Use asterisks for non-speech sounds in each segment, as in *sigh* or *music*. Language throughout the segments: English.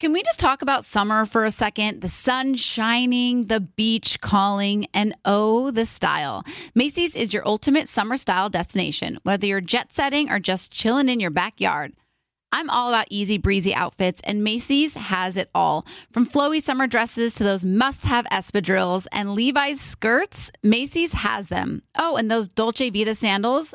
Can we just talk about summer for a second? The sun shining, the beach calling, and oh, the style. Macy's is your ultimate summer style destination, whether you're jet setting or just chilling in your backyard. I'm all about easy breezy outfits, and Macy's has it all. From flowy summer dresses to those must have espadrilles and Levi's skirts, Macy's has them. Oh, and those Dolce Vita sandals,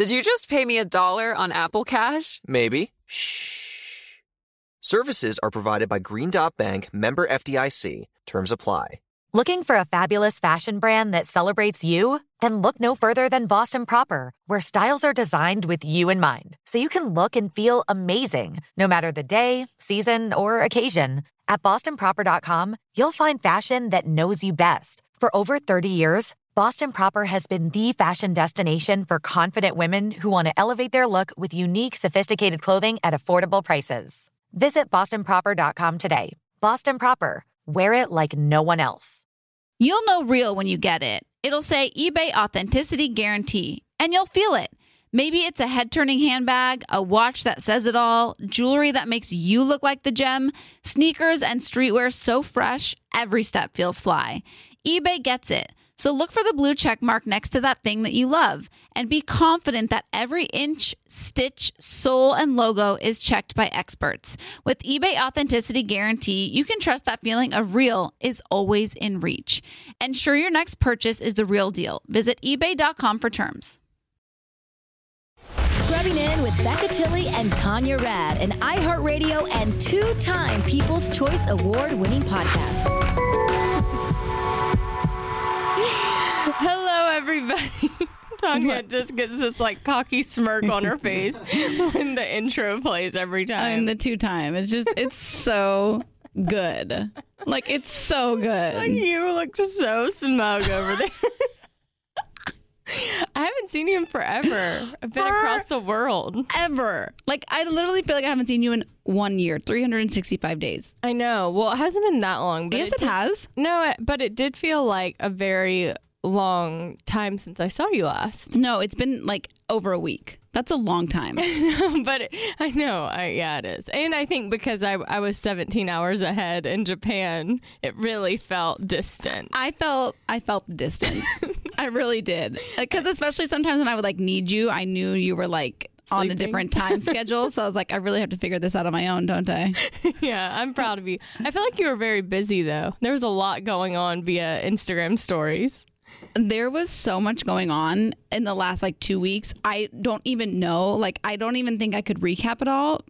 Did you just pay me a dollar on Apple Cash? Maybe. Shh. Services are provided by Green Dot Bank, member FDIC. Terms apply. Looking for a fabulous fashion brand that celebrates you? Then look no further than Boston Proper, where styles are designed with you in mind, so you can look and feel amazing no matter the day, season, or occasion. At bostonproper.com, you'll find fashion that knows you best. For over 30 years, Boston Proper has been the fashion destination for confident women who want to elevate their look with unique, sophisticated clothing at affordable prices. Visit bostonproper.com today. Boston Proper, wear it like no one else. You'll know real when you get it. It'll say eBay Authenticity Guarantee, and you'll feel it. Maybe it's a head turning handbag, a watch that says it all, jewelry that makes you look like the gem, sneakers and streetwear so fresh, every step feels fly. eBay gets it. So look for the blue check mark next to that thing that you love and be confident that every inch, stitch, sole, and logo is checked by experts. With eBay Authenticity Guarantee, you can trust that feeling of real is always in reach. Ensure your next purchase is the real deal. Visit eBay.com for terms. Scrubbing in with Becca Tilley and Tanya Rad, an iHeartRadio and two time People's Choice Award winning podcast. Everybody. *laughs* Tanya just gets this like cocky smirk on her face *laughs* when the intro plays every time. And the two time. It's just, it's so good. Like, it's so good. like you look so smug over there. *laughs* I haven't seen you in forever. I've been across the world. Ever. Like, I literally feel like I haven't seen you in one year, 365 days. I know. Well, it hasn't been that long, but yes, it, did- has. No, but it did feel like a very long time since I saw you last. No, it's been like over a week. That's a long time. *laughs* but it, I know, I, yeah, it is. And I think because I, I was 17 hours ahead in Japan, it really felt distant. I felt I felt the distance. I really did. Uh, because especially sometimes when I would like need you, I knew you were like on a different time *laughs* schedule. So I was like, I really have to figure this out on my own, don't I? *laughs* yeah, I'm proud of you. I feel like you were very busy though. There was a lot going on via Instagram stories. There was so much going on in the last like two weeks. I don't even know. Like, I don't even think I could recap it all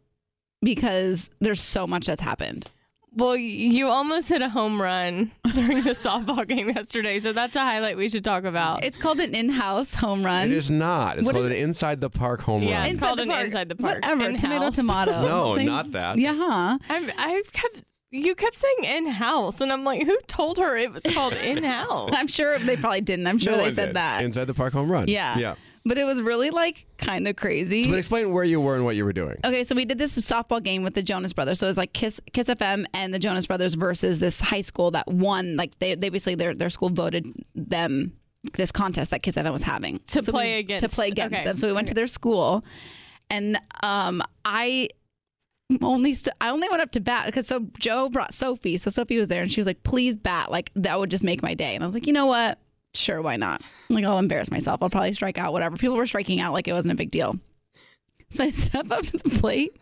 because there's so much that's happened. Well, you almost hit a home run *laughs* during the *laughs* softball game yesterday, so that's a highlight we should talk about. It's called an in-house home run. It is not. It's What called is an inside the park home Yeah, run. it's called an inside the park. Whatever. Tomato, In-house. tomato. *laughs* No, Same- not that. Yeah, huh? I'm, I kept you kept saying in house, and I'm like, who told her it was called *laughs* in house? I'm sure they probably didn't. I'm sure No they one said did. that. Inside the park home run. Yeah. Yeah. But it was really like kind of crazy. So, but explain where you were and what you were doing. Okay, so we did this softball game with the Jonas Brothers. So it was like Kiss Kiss FM and the Jonas Brothers versus this high school that won. Like they, they basically their their school voted them this contest that Kiss FM was having To So play we- against- to play against okay. them. So we went to their school, and um I only st- I only went up to bat because so Joe brought Sophie. So Sophie was there and she was like, "Please bat! Like that would just make my day." And I was like, "You know what? Sure, why not? Like I'll embarrass myself. I'll probably strike out. Whatever." People were striking out like it wasn't a big deal. So I *laughs* step up to the plate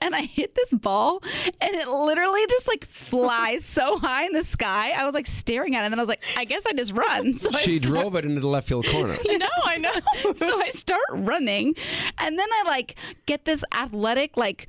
and I hit this ball and it literally just like flies so high in the sky. I was like staring at it and then I was like, I guess I just run. So I She start- drove it into the left field corner. *laughs* no, I know. so I start running and then I like get this athletic like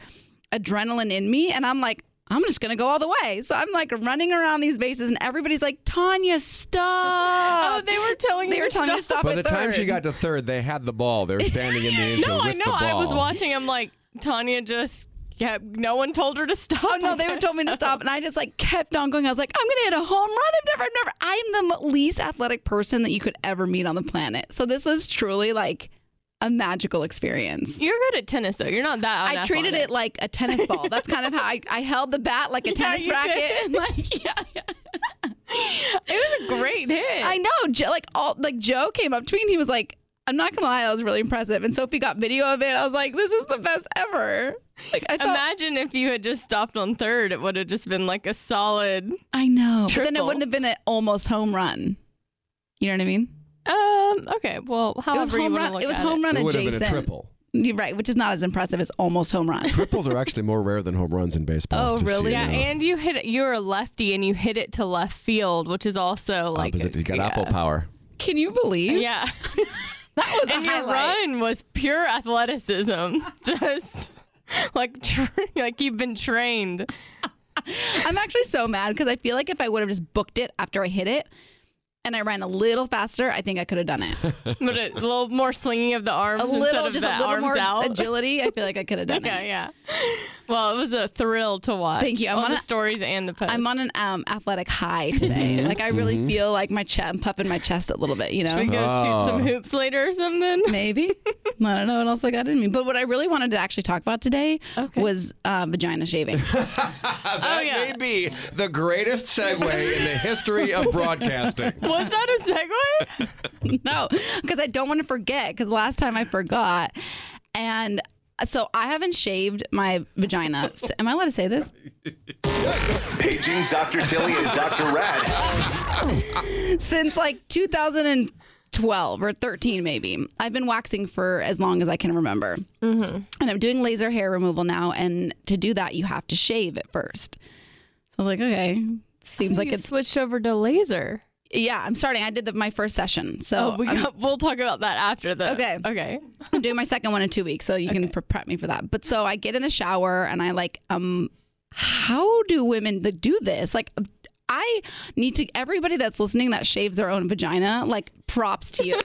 adrenaline in me and I'm like I'm just gonna go all the way. So I'm like running around these bases, and everybody's like, "Tanya, stop!" Oh, they were telling they were to telling me to stop. By the at time she got to third, they had the ball. They were *laughs* standing in the infield No, with I know. the ball. I was watching. I'm like, Tanya just kept. No one told her to stop. Oh no, they *laughs* were told me to stop, and I just like kept on going. I was like, I'm gonna hit a home run. I've never, never. I'm the least athletic person that you could ever meet on the planet. So this was truly like a magical experience. You're good at tennis, though. You're not that. I treated it like a tennis ball. That's kind of how I, I held the bat like a *laughs* tennis you racket. And like, *laughs* yeah, yeah. It was a great hit. I know. Jo- like all like Joe came up to me and he was like, I'm not gonna lie, that was really impressive. And Sophie got video of it. I was like, this is the best ever. Like I felt, Imagine if you had just stopped on third, it would have just been like a solid. I know, but then it wouldn't have been an almost home run. You know what I mean? Um. Okay. Well, It was home want to run. look It was at home run It would have adjacent. been a triple. You're right, which is not as impressive as almost home run. *laughs* Triples are actually more rare than home runs in baseball. Oh, just so really? you Yeah, know. and you hit it. You're a lefty, and you hit it to left field, which is also like Opposite. You got yeah. apple power. Can you believe? Yeah, *laughs* that was and a your highlight. run was pure athleticism, *laughs* just like tra- like you've been trained. I'm actually so mad because I feel like if I would have just booked it after I hit it and I ran a little faster, I think I could have done it. *laughs* But a little more swinging of the arms A little, of just the a little more out. agility. I feel like I could have *laughs* done Yeah, it. yeah. Yeah. Well, it was a thrill to watch. Thank you. I'm on on the a- stories and the post. I'm on an um, athletic high today. like I really feel like my chest, I'm puffing my chest a little bit. You know, Should we go shoot some Oh. hoops later or something? *laughs* maybe. I don't know what else I got in me. But what I really wanted to actually talk about today Okay. was uh, vagina shaving. that yeah. may be the greatest segue in the history of broadcasting. Was that a segue? *laughs* no, because I don't want to forget. Because last time I forgot, and so I haven't shaved my vagina. Am I allowed to say this? Paging Dr. Tilley and Dr. Rad. Since like 2012 or 13, maybe. I've been waxing for as long as I can remember, mm-hmm. and I'm doing laser hair removal now. And to do that, you have to shave it first. So I was like, okay, seems like it switched over to laser. Yeah. I'm starting. I did the, my first session, so Oh, we got, we'll talk about that after the. Okay. Okay. I'm doing my second one in two weeks, so you can prep me for that. But so I get in the shower and I like, um, how do women that do this? Like, I need to. Everybody that's listening that shaves their own vagina, like, props to you.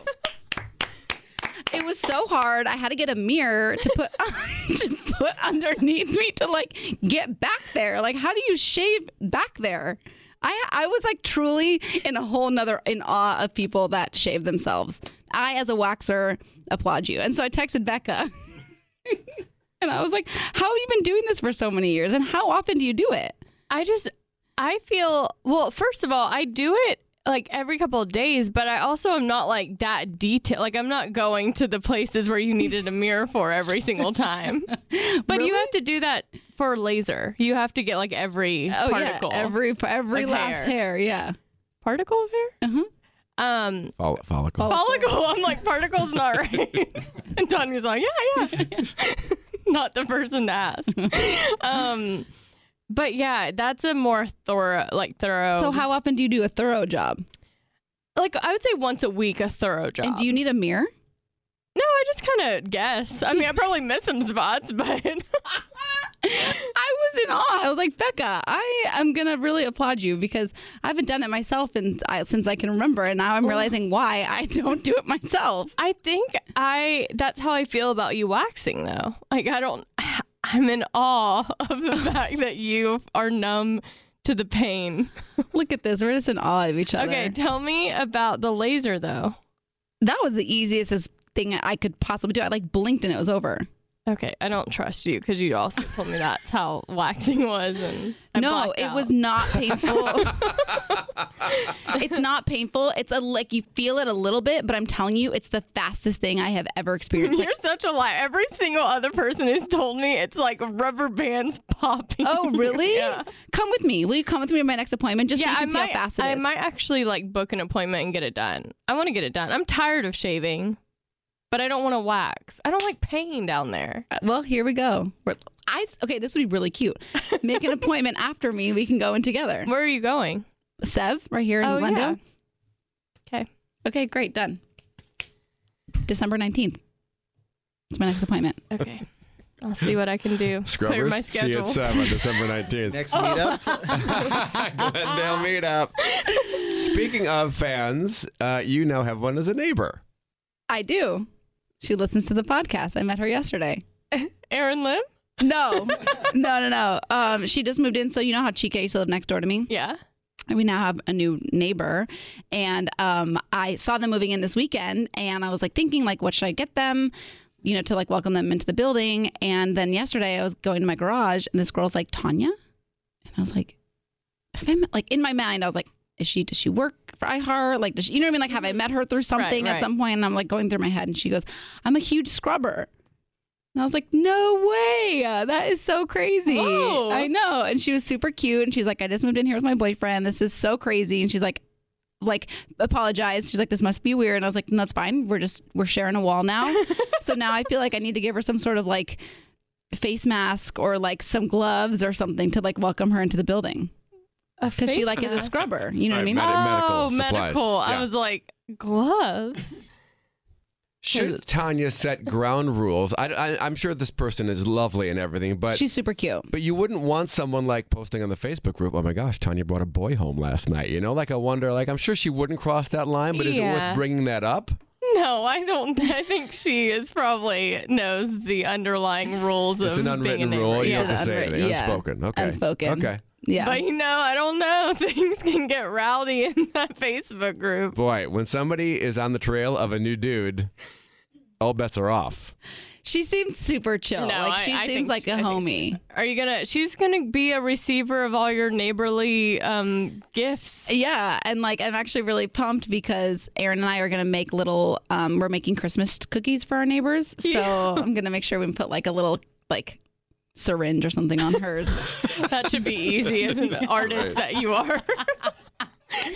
It was so hard. I had to get a mirror to put *laughs* to put underneath me to like get back there. Like, how do you shave back there? I I was like truly in a whole nother in awe of people that shave themselves. I, as a waxer, applaud you. And so I texted Becca, *laughs* and I was like, "How have you been doing this for so many years? And how often do you do it?" I just, I feel, well, first of all, I do it like every couple of days, but I also am not like that detailed. Like, I'm not going to the places where you needed a mirror for every single time. *laughs* But you have to do that for laser. You have to get like every Oh particle. yeah, every every of last hair. hair. Yeah. particle of hair? Mhm. Um, Folli- follicle. follicle. I'm like, particle's not right. and Tanya's like, yeah, yeah. *laughs* not the person to ask. *laughs* um, but yeah, that's a more thorough, like thorough. So how often do you do a thorough job? like I would say once a week, a thorough job. And do you need a mirror? No, I just kind of guess. I mean, I probably miss some spots, but *laughs* I was in awe. I was like, Becca, I am gonna really applaud you because I haven't done it myself and I, since I can remember, and now I'm realizing why I don't do it myself. I think I that's how I feel about you waxing though. Like I don't I'm in awe *laughs* of the fact that you are numb to the pain. *laughs* Look at this. We're just in awe of each other. Okay, tell me about the laser though. that was the easiest thing I could possibly do. I like blinked and it was over. Okay, I don't trust you because you also told me that's how waxing was, and I no, it out. was not painful. *laughs* it's not painful. It's a like you feel it a little bit, but I'm telling you, it's the fastest thing I have ever *laughs* experienced. You're such a lie. Every single other person who's told me it's like rubber bands popping. oh, really? *laughs* Yeah. Come with me. Will you come with me to my next appointment just so yeah, you I can see might. how fast it is? I might actually like book an appointment and get it done. I want to get it done. I'm tired of shaving. But I don't want to wax. I don't like pain down there. Uh, Well, here we go. We're, I okay. This would be really cute. Make an *laughs* appointment after me. We can go in together. Where are you going? Sev, right here in Oh, Glendale. yeah. Okay. Okay, great, done. December nineteenth. It's my next appointment. *laughs* Okay. I'll see what I can do. *laughs* Clear Scrubbers, my see you schedule. at 7 December 19th. Next meetup. Glendale meetup. Speaking of fans, uh, you now have one as a neighbor. I do. She listens to the podcast. I met her yesterday. *laughs* Aaron Lim? No, *laughs* no, no, no. Um, she just moved in. So you know how Chica used to live next door to me. Yeah. we now have a new neighbor and um, i saw them moving in this weekend and i was like thinking like what should i get them you know to like welcome them into the building and then yesterday i was going to my garage and this girl's like tanya and i was like have i met like in my mind i was like is she does she work for iHeart? Like does she, you know what I mean? Like have I mm-hmm. met her through something right. at some point? And I'm like going through my head and she goes, I'm a huge scrubber. And I was like, no way. That is so crazy. Whoa. I know. And she was super cute. And she's like, I just moved in here with my boyfriend. This is so crazy. And she's like, like apologized. She's like, this must be weird. And I was like, no, that's fine. We're just we're sharing a wall now. *laughs* so now I feel like I need to give her some sort of like face mask or like some gloves or something to like welcome her into the building because she face like is a scrubber. You know what I mean? med- medical oh, supplies. medical. I was like, gloves. *laughs* Should Tanya set ground rules? I, I, I'm sure this person is lovely and everything, but She's super cute. but you wouldn't want someone like posting on the Facebook group, "Oh my gosh, Tanya brought a boy home last night." You know, like I wonder, like I'm sure she wouldn't cross that line, but is it worth bringing that up? No, I don't. *laughs* I think she is probably knows the underlying rules It's of an being a unwritten neighbor. rule. You Yeah. don't have to say Unwritten- anything. yeah. Unspoken. Okay. Unspoken. Okay. Yeah. But you know, I don't know. *laughs* Things can get rowdy in that Facebook group. Boy, when somebody is on the trail of a new dude, all bets are off. she seems super chill. No, like she I seems think like she- a I think homie. Are you gonna? She's gonna be a receiver of all your neighborly um, gifts. Yeah, and like I'm actually really pumped because Aaron and I are gonna make little. Um, we're making Christmas cookies for our neighbors, so *laughs* I'm gonna make sure we put like a little like syringe or something on hers. *laughs* That should be easy as an *laughs* artist that you are. *laughs*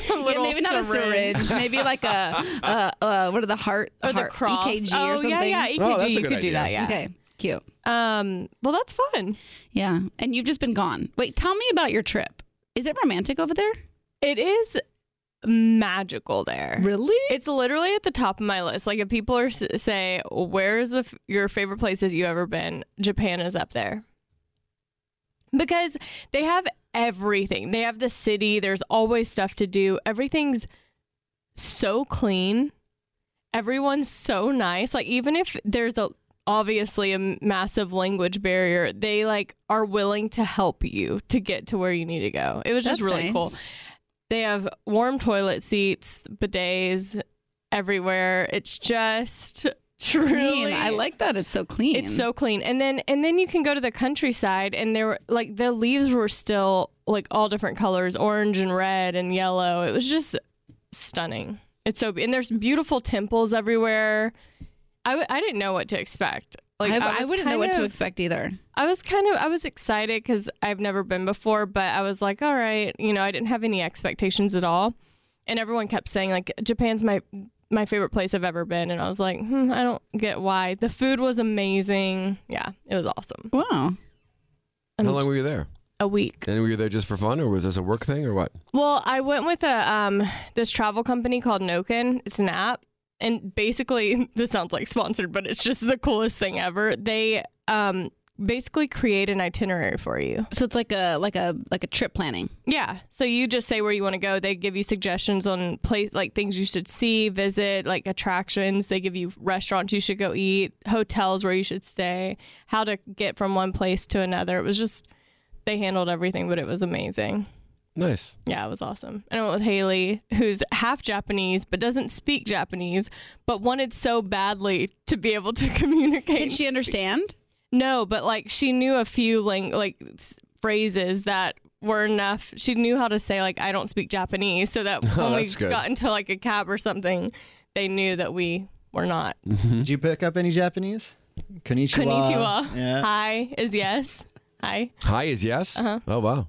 Yeah, little maybe not a syringe, maybe like a uh, uh, what are the heart or the heart cross. EKG oh or something. yeah, yeah, EKG. Oh, you good could do that. Yeah. Okay, cute. Um. Well, that's fun. Yeah, and you've just been gone. Wait, tell me about your trip. Is it romantic over there? It is magical there. Really? It's literally at the top of my list. Like if people are say, "Where's the f- your favorite places you ever been?" Japan is up there because they have everything. They have the city. There's always stuff to do. Everything's so clean. Everyone's so nice. Like even if there's a obviously a massive language barrier, they like are willing to help you to get to where you need to go. It was just really nice. cool. They have warm toilet seats, bidets everywhere. It's just truly. I like that. It's so clean. it's so clean. And then and then you can go to the countryside and there were like the leaves were still like all different colors, orange and red and yellow. It was just stunning. It's so and there's beautiful temples everywhere. I, w- I didn't know what to expect. Like I, I was wouldn't know what kind to expect either. I was kind of I was excited because I've never been before, but I was like, all right, you know, I didn't have any expectations at all, and everyone kept saying like Japan's my my favorite place I've ever been, and I was like, hmm, I don't get why. The food was amazing. Yeah, it was awesome. Wow. And How long were you there? a week. And were you there just for fun, or was this a work thing, or what? Well, I went with a um this travel company called Noken. It's an app, and basically *laughs* this sounds like sponsored, but it's just the coolest thing ever. They um basically create an itinerary for you. So it's like a like a like a trip planning. Yeah. So you just say where you want to go. They give you suggestions on place like things you should see, visit, like attractions. They give you restaurants you should go eat, hotels where you should stay, how to get from one place to another. It was just they handled everything, but it was amazing. Nice. Yeah, it was awesome. And I went with Haley, who's half Japanese but doesn't speak Japanese, but wanted so badly to be able to *laughs* communicate. Did she understand? No, but like she knew a few lang- like s- phrases that were enough. She knew how to say like I don't speak Japanese, so that *laughs* Oh, when we that's good. got into like a cab or something, they knew that we were not. Did you pick up any Japanese? Konnichiwa. Konnichiwa. Yeah. Hi is yes. Hi. Hi is yes. Uh-huh. Oh wow,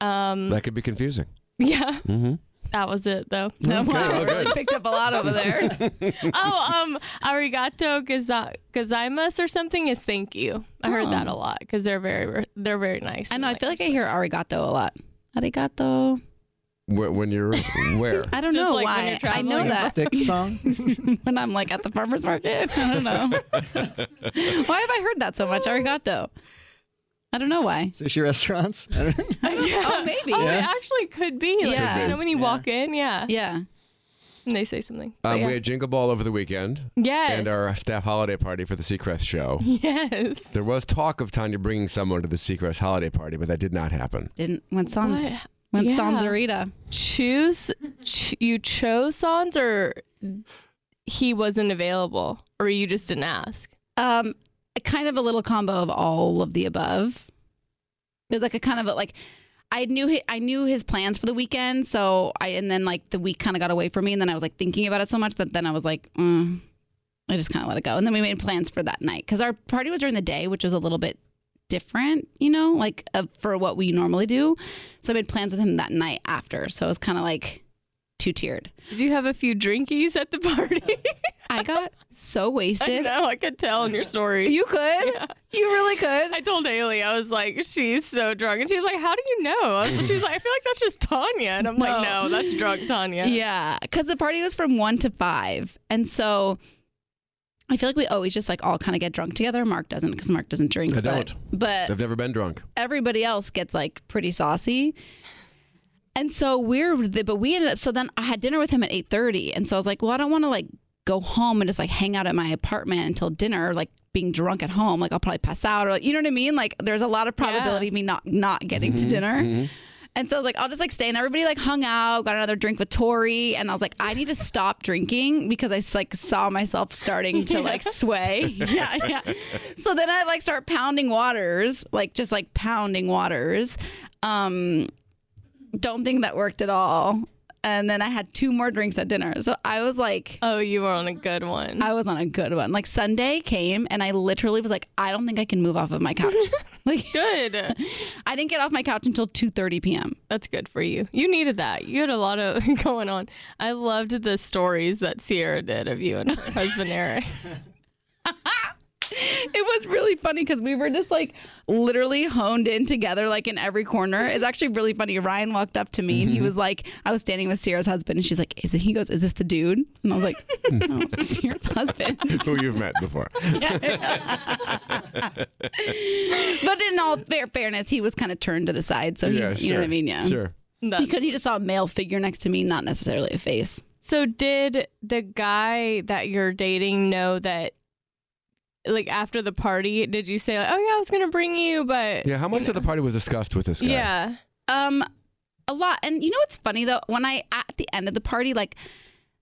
Um. that could be confusing. *laughs* Yeah. Mm-hmm. That was it though. *laughs* wow, well, really *laughs* picked up a lot over there. *laughs* oh, um, arigato gaza- gozaimasu or something is thank you. I heard that a lot because they're very they're very nice. Oh. I know. I feel like I hear arigato a lot. Arigato. Wh- When you're where? I don't Just know like when why. you're I know that Styx song. when I'm like at the farmer's market. I don't know. why have I heard that so much? Arigato. I don't know why. Sushi restaurants. I don't know. Oh, *laughs* maybe. Oh, Yeah. it actually could be. Like, Yeah. You know when you Yeah. walk in, yeah, Yeah. and they say something. Um, yeah. We had Jingle Ball over the weekend yes. and our staff holiday party for the Seacrest show. *laughs* yes. There was talk of Tanya bringing someone to the Seacrest holiday party, but that did not happen. Didn't went sans What? went Yeah. Sansarita. Choose. Ch- you chose Sans or he wasn't available, or you just didn't ask. Um, kind of a little combo of all of the above. It was like a kind of a, like I knew I knew his plans for the weekend, so I and then like the week kind of got away from me, and then I was like thinking about it so much that then I was like, mm, I just kind of let it go, and then we made plans for that night because our party was during the day, which was a little bit different, you know, like uh, for what we normally do. So I made plans with him that night after, so it was kind of like two tiered. Did you have a few drinkies at the party? *laughs* I got so *laughs* wasted. I know. I could tell in your story. You could, Yeah. you really could. I told Haley, I was like, she's so drunk. And she was like, how do you know? I was, she was like, I feel like that's just Tanya. And I'm No. like, no, that's drunk Tanya. Yeah, because the party was from one to five, and so I feel like we always just like all kind of get drunk together. Mark doesn't because Mark doesn't drink. I but, don't. But I've never been drunk. everybody else gets like pretty saucy. And so we're, the, but we ended up. So then I had dinner with him at eight thirty, and so I was like, well, I don't want to like go home and just like hang out at my apartment until dinner, like being drunk at home. Like I'll probably pass out, or you know what I mean. Like there's a lot of probability of me not not getting to dinner. And so I was like, I'll just like stay. And everybody like hung out, got another drink with Tori. And I was like, I need to stop drinking because I like saw myself starting to *laughs* like sway. *laughs* yeah, yeah. So then I like start pounding waters, like just like pounding waters. Um, don't think that worked at all. And then I had two more drinks at dinner. So I was like, Oh, you were on a good one. I was on a good one. Like Sunday came and I literally was like, I don't think I can move off of my couch. *laughs* like good. *laughs* I didn't get off my couch until 2:30 p.m. That's good for you. You needed that. You had a lot of *laughs* going on. I loved the stories that Sierra did of you and her husband Eric. It was really funny because we were just like literally honed in together, like in every corner. It's actually really funny. Ryan walked up to me and he mm-hmm. was like, I was standing with Sierra's husband, and she's like, "Is it?" He goes, "Is this the dude?" And I was like, "No, *laughs* Sierra's husband." *laughs* Who you've met before. *laughs* but in all fair fairness, he was kind of turned to the side, so he, yeah, you sure. know what I mean? Yeah. Sure. That- He could. He just saw a male figure next to me, not necessarily a face. So did the guy that you're dating know that like after the party, did you say like, "Oh yeah, I was going to bring you," but Yeah, how much of the party was discussed with this guy? Yeah. Um, a lot. And you know what's funny though? When I at the end of the party, like,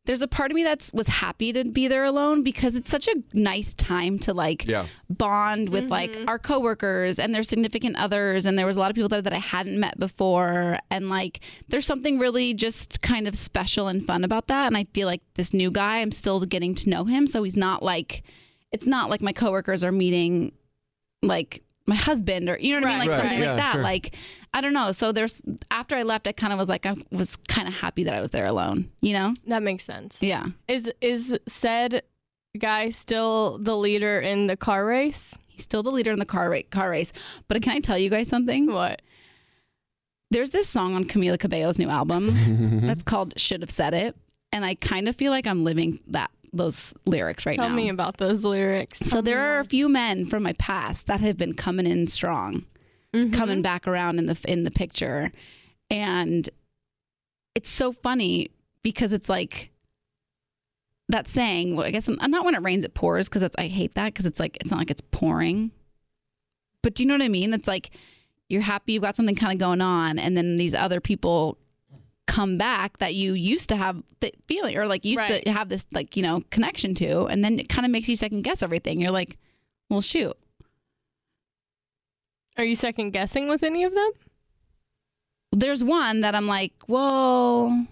there's a part of me that's was happy to be there alone because it's such a nice time to like Yeah. bond with like our coworkers and their significant others and there was a lot of people there that I hadn't met before and like there's something really just kind of special and fun about that and I feel like this new guy I'm still getting to know him so he's not like it's not like my coworkers are meeting like my husband or you know what I mean like Right, something yeah, like that sure. like I don't know so there's after I left I kind of was like I was kind of happy that I was there alone you know That makes sense. yeah Is is said guy still the leader in the car race? he's still the leader in the car ra- car race but can I tell you guys something What? there's this song on Camila Cabello's new album *laughs* that's called Should Have Said It. And I kind of feel like I'm living that those lyrics right Tell now. Tell me about those lyrics. so there are a few men from my past that have been coming in strong, Mm-hmm. coming back around in the in the picture. And it's so funny because it's like that saying, well, I guess I'm, not when it rains it pours because I hate that because it's like it's not like it's pouring. But do you know what I mean? It's like you're happy you've got something kind of going on and then these other people come back that you used to have the feeling or like used Right. to have this like you know connection to and then it kind of makes you second guess everything you're like well shoot Are you second guessing with any of them? there's one that i'm like well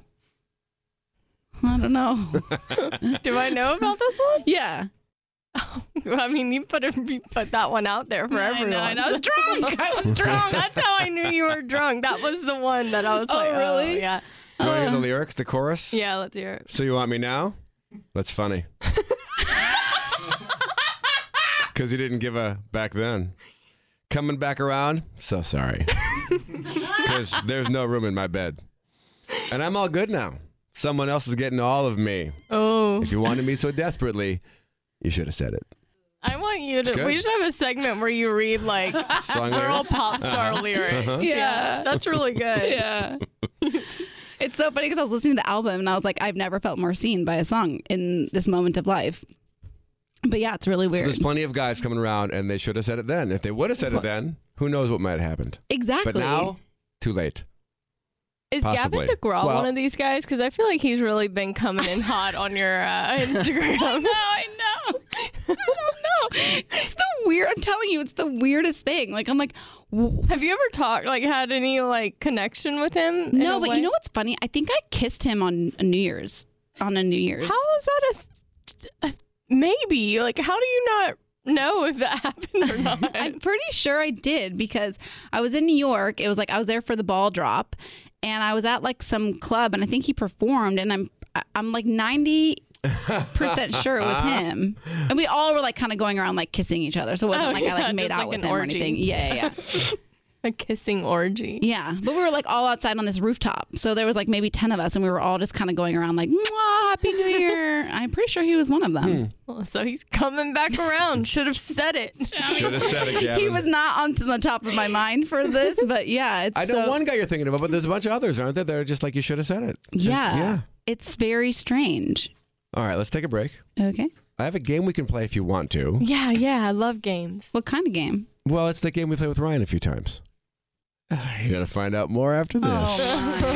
i don't know *laughs* Do I know about this one? *laughs* yeah *laughs* I mean, you put a, you put that one out there for I know, everyone. I know. I was *laughs* drunk. I was drunk. That's how I knew you were drunk. That was the one that I was Oh, like, oh, really? yeah. You want to hear the uh, lyrics, the chorus? Yeah, let's hear it. So you want me now? That's funny. *laughs* Because you didn't give a back then. Coming back around? So sorry. Because there's no room in my bed. And I'm all good now. Someone else is getting all of me. Oh, If you wanted me so desperately, you should have said it. I want you to. We should have a segment where you read like *laughs* Song girl lyrics? pop star lyrics. Yeah. that's really good. *laughs* Yeah. it's so funny because I was listening to the album and I was like, I've never felt more seen by a song in this moment of life. But yeah, it's really So weird. there's plenty of guys coming around, and they should have said it then. If they would have said it then, who knows what might have happened. exactly. But now, too late. Is Possibly. Gavin DeGraw Well- one of these guys? Because I feel like he's really been coming in hot on your uh, *laughs* Instagram. No, I know. *laughs* I don't know. It's the weird. I'm telling you, it's the weirdest thing. Like I'm like, Have you ever talked, like, had any like connection with him? no, but way? you know what's funny? I think I kissed him on New Year's. On a New Year's. How is that a, a maybe? Like, how do you not know if that *laughs* happened or not? *laughs* I'm pretty sure I did because I was in New York. It was like I was there for the ball drop, and I was at like some club, and I think he performed, and I'm I'm like ninety percent sure it was uh-huh. him, and we all were like kind of going around like kissing each other. So it wasn't Oh, like I like made out like with an him or anything. Yeah, yeah, yeah. *laughs* a kissing orgy. Yeah, but we were like all outside on this rooftop. So there was like maybe 10 of us and we were all just kind of going around like, Happy New *laughs* Year. I'm pretty sure he was one of them. Hmm. Well, So he's coming back around. Should have said it. *laughs* Should have said it, Gavin. He was not on the top of my mind for this, but yeah, it's I know so- one guy you're thinking about, but there's a bunch of others, aren't there? They're just like you should have said it. Just- Yeah. yeah. It's very strange. All right, let's take a break. Okay. I have a game we can play if you want to. Yeah, yeah. I love games. What kind of game? Well, it's the game we play with Ryan a few times. *sighs* You're gonna find out more after oh, this. Oh,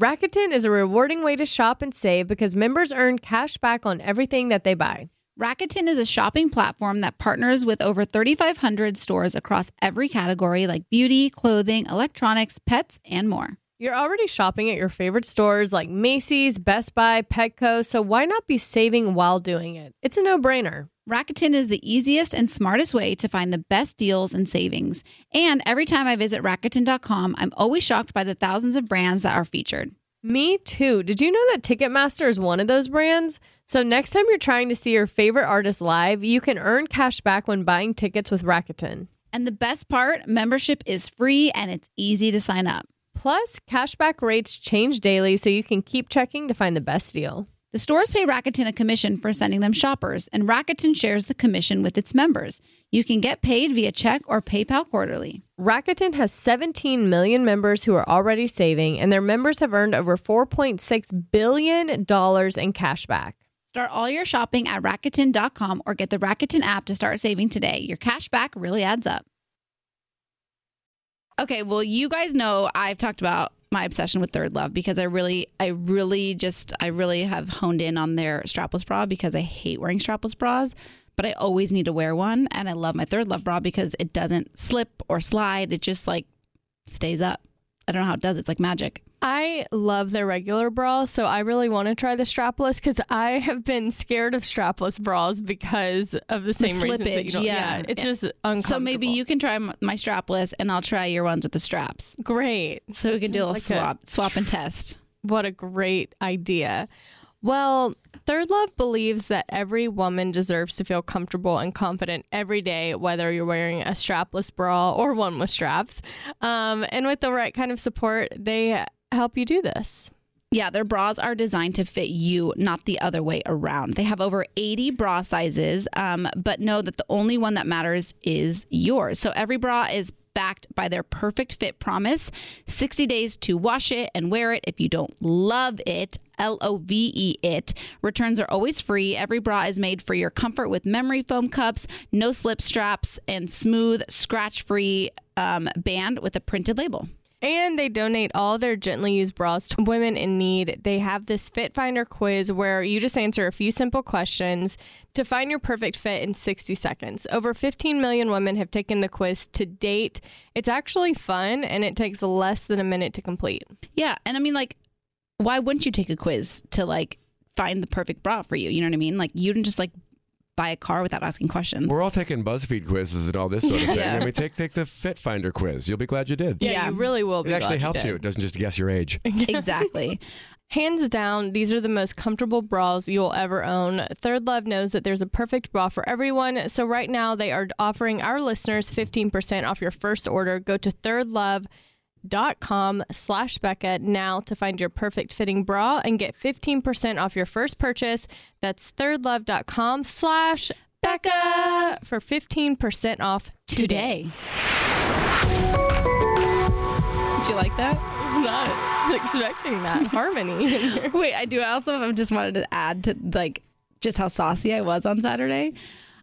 Rakuten is a rewarding way to shop and save because members earn cash back on everything that they buy. Rakuten is a shopping platform that partners with over 3,500 stores across every category like beauty, clothing, electronics, pets, and more. You're already shopping at your favorite stores like Macy's, Best Buy, Petco, so why not be saving while doing it? It's a no brainer. Rakuten is the easiest and smartest way to find the best deals and savings. And every time I visit Rakuten.com, I'm always shocked by the thousands of brands that are featured. Me too. Did you know that Ticketmaster is one of those brands? So next time you're trying to see your favorite artist live, you can earn cash back when buying tickets with Rakuten. And the best part membership is free and it's easy to sign up. Plus, cashback rates change daily, so you can keep checking to find the best deal. The stores pay Rakuten a commission for sending them shoppers, and Rakuten shares the commission with its members. You can get paid via check or PayPal quarterly. Rakuten has 17 million members who are already saving, and their members have earned over $4.6 billion in cash back. Start all your shopping at Rakuten.com or get the Rakuten app to start saving today. Your cash back really adds up. Okay, well, you guys know I've talked about my obsession with Third Love because I really, I really just, I really have honed in on their strapless bra because I hate wearing strapless bras, but I always need to wear one. And I love my Third Love bra because it doesn't slip or slide. It just like stays up. I don't know how it does. It's like magic. I love their regular bra, so I really want to try the strapless because I have been scared of strapless bras because of the same reasons that you slippage, don't. yeah. it's just uncomfortable. So maybe you can try my strapless and I'll try your ones with the straps. great. So we can do a like a- swap, swap and test. What a great idea. Well, Third Love believes that every woman deserves to feel comfortable and confident every day, whether you're wearing a strapless bra or one with straps. Um, and with the right kind of support, they help you do this. Yeah, their bras are designed to fit you, not the other way around. They have over 80 bra sizes, um, but know that the only one that matters is yours. So every bra is backed by their perfect fit promise 60 days to wash it and wear it. If you don't love it, L O V E it. Returns are always free. Every bra is made for your comfort with memory foam cups, no slip straps, and smooth, scratch free um, band with a printed label. And they donate all their gently used bras to women in need. They have this Fit Finder quiz where you just answer a few simple questions to find your perfect fit in 60 seconds. Over 15 million women have taken the quiz to date. It's actually fun and it takes less than a minute to complete. Yeah, and I mean, like, why wouldn't you take a quiz to like find the perfect bra for you? You know what I mean? Like, you didn't just like buy a car without asking questions. We're all taking BuzzFeed quizzes and all this sort of thing. Yeah. I mean, take take the Fit Finder quiz. You'll be glad you did. Yeah, you really will It actually glad helps did. you. It doesn't just guess your age. *laughs* exactly. Hands down, these are the most comfortable bras you'll ever own. Third Love knows that there's a perfect bra for everyone. So right now they are offering our listeners 15% off your first order. Go to thirdlove.com slash Becca now to find your perfect fitting bra and get 15% off your first purchase. That's thirdlove.com slash Becca for 15% off today. Today. Did you like that? Not *laughs* expecting that harmony. *laughs* Wait, I do. I also just wanted to add to like just how saucy I was on Saturday.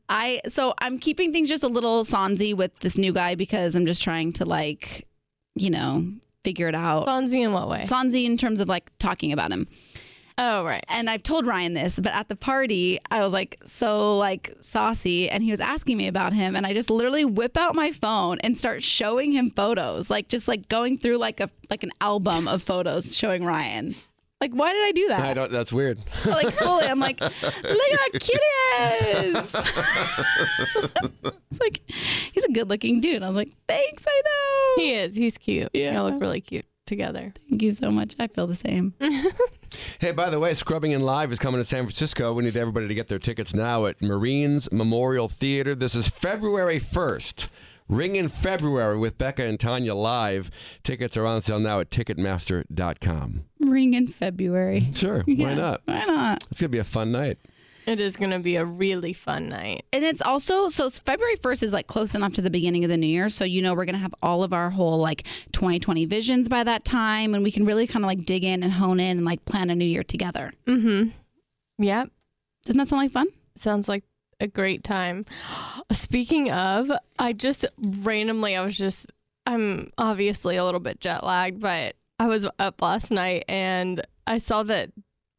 I so I'm keeping things just a little sonsy with this new guy because I'm just trying to like, you know, figure it out. Fonzie in what way? Sonsy in terms of like talking about him. Oh, right. And I've told Ryan this, but at the party, I was like so like saucy and he was asking me about him and I just literally whip out my phone and start showing him photos, like just like going through like a like an album of photos showing Ryan. Like why did I do that? I don't. That's weird. like fully I'm like, *laughs* look at how cute he is. *laughs* it's like he's a good looking dude. I was like, thanks, I know. He is. He's cute. Yeah. Y'all look really cute together. Thank you so much. I feel the same. *laughs* Hey, by the way, Scrubbing in Live is coming to San Francisco. We need everybody to get their tickets now at Marines Memorial Theater. This is February 1st. Ring in February with Becca and Tanya live. Tickets are on sale now at Ticketmaster.com. Ring in February. Sure, why Yeah, not? Why not? It's going to be a fun night. It is going to be a really fun night. And it's also so it's February 1st is like close enough to the beginning of the new year. So, you know, we're going to have all of our whole like 2020 visions by that time. And we can really kind of like dig in and hone in and like plan a new year together. Mm-hmm. Yep. Doesn't that sound like fun? Sounds like a great time. Speaking of, I just randomly, I was just, I'm obviously a little bit jet lagged, but I was up last night and I saw that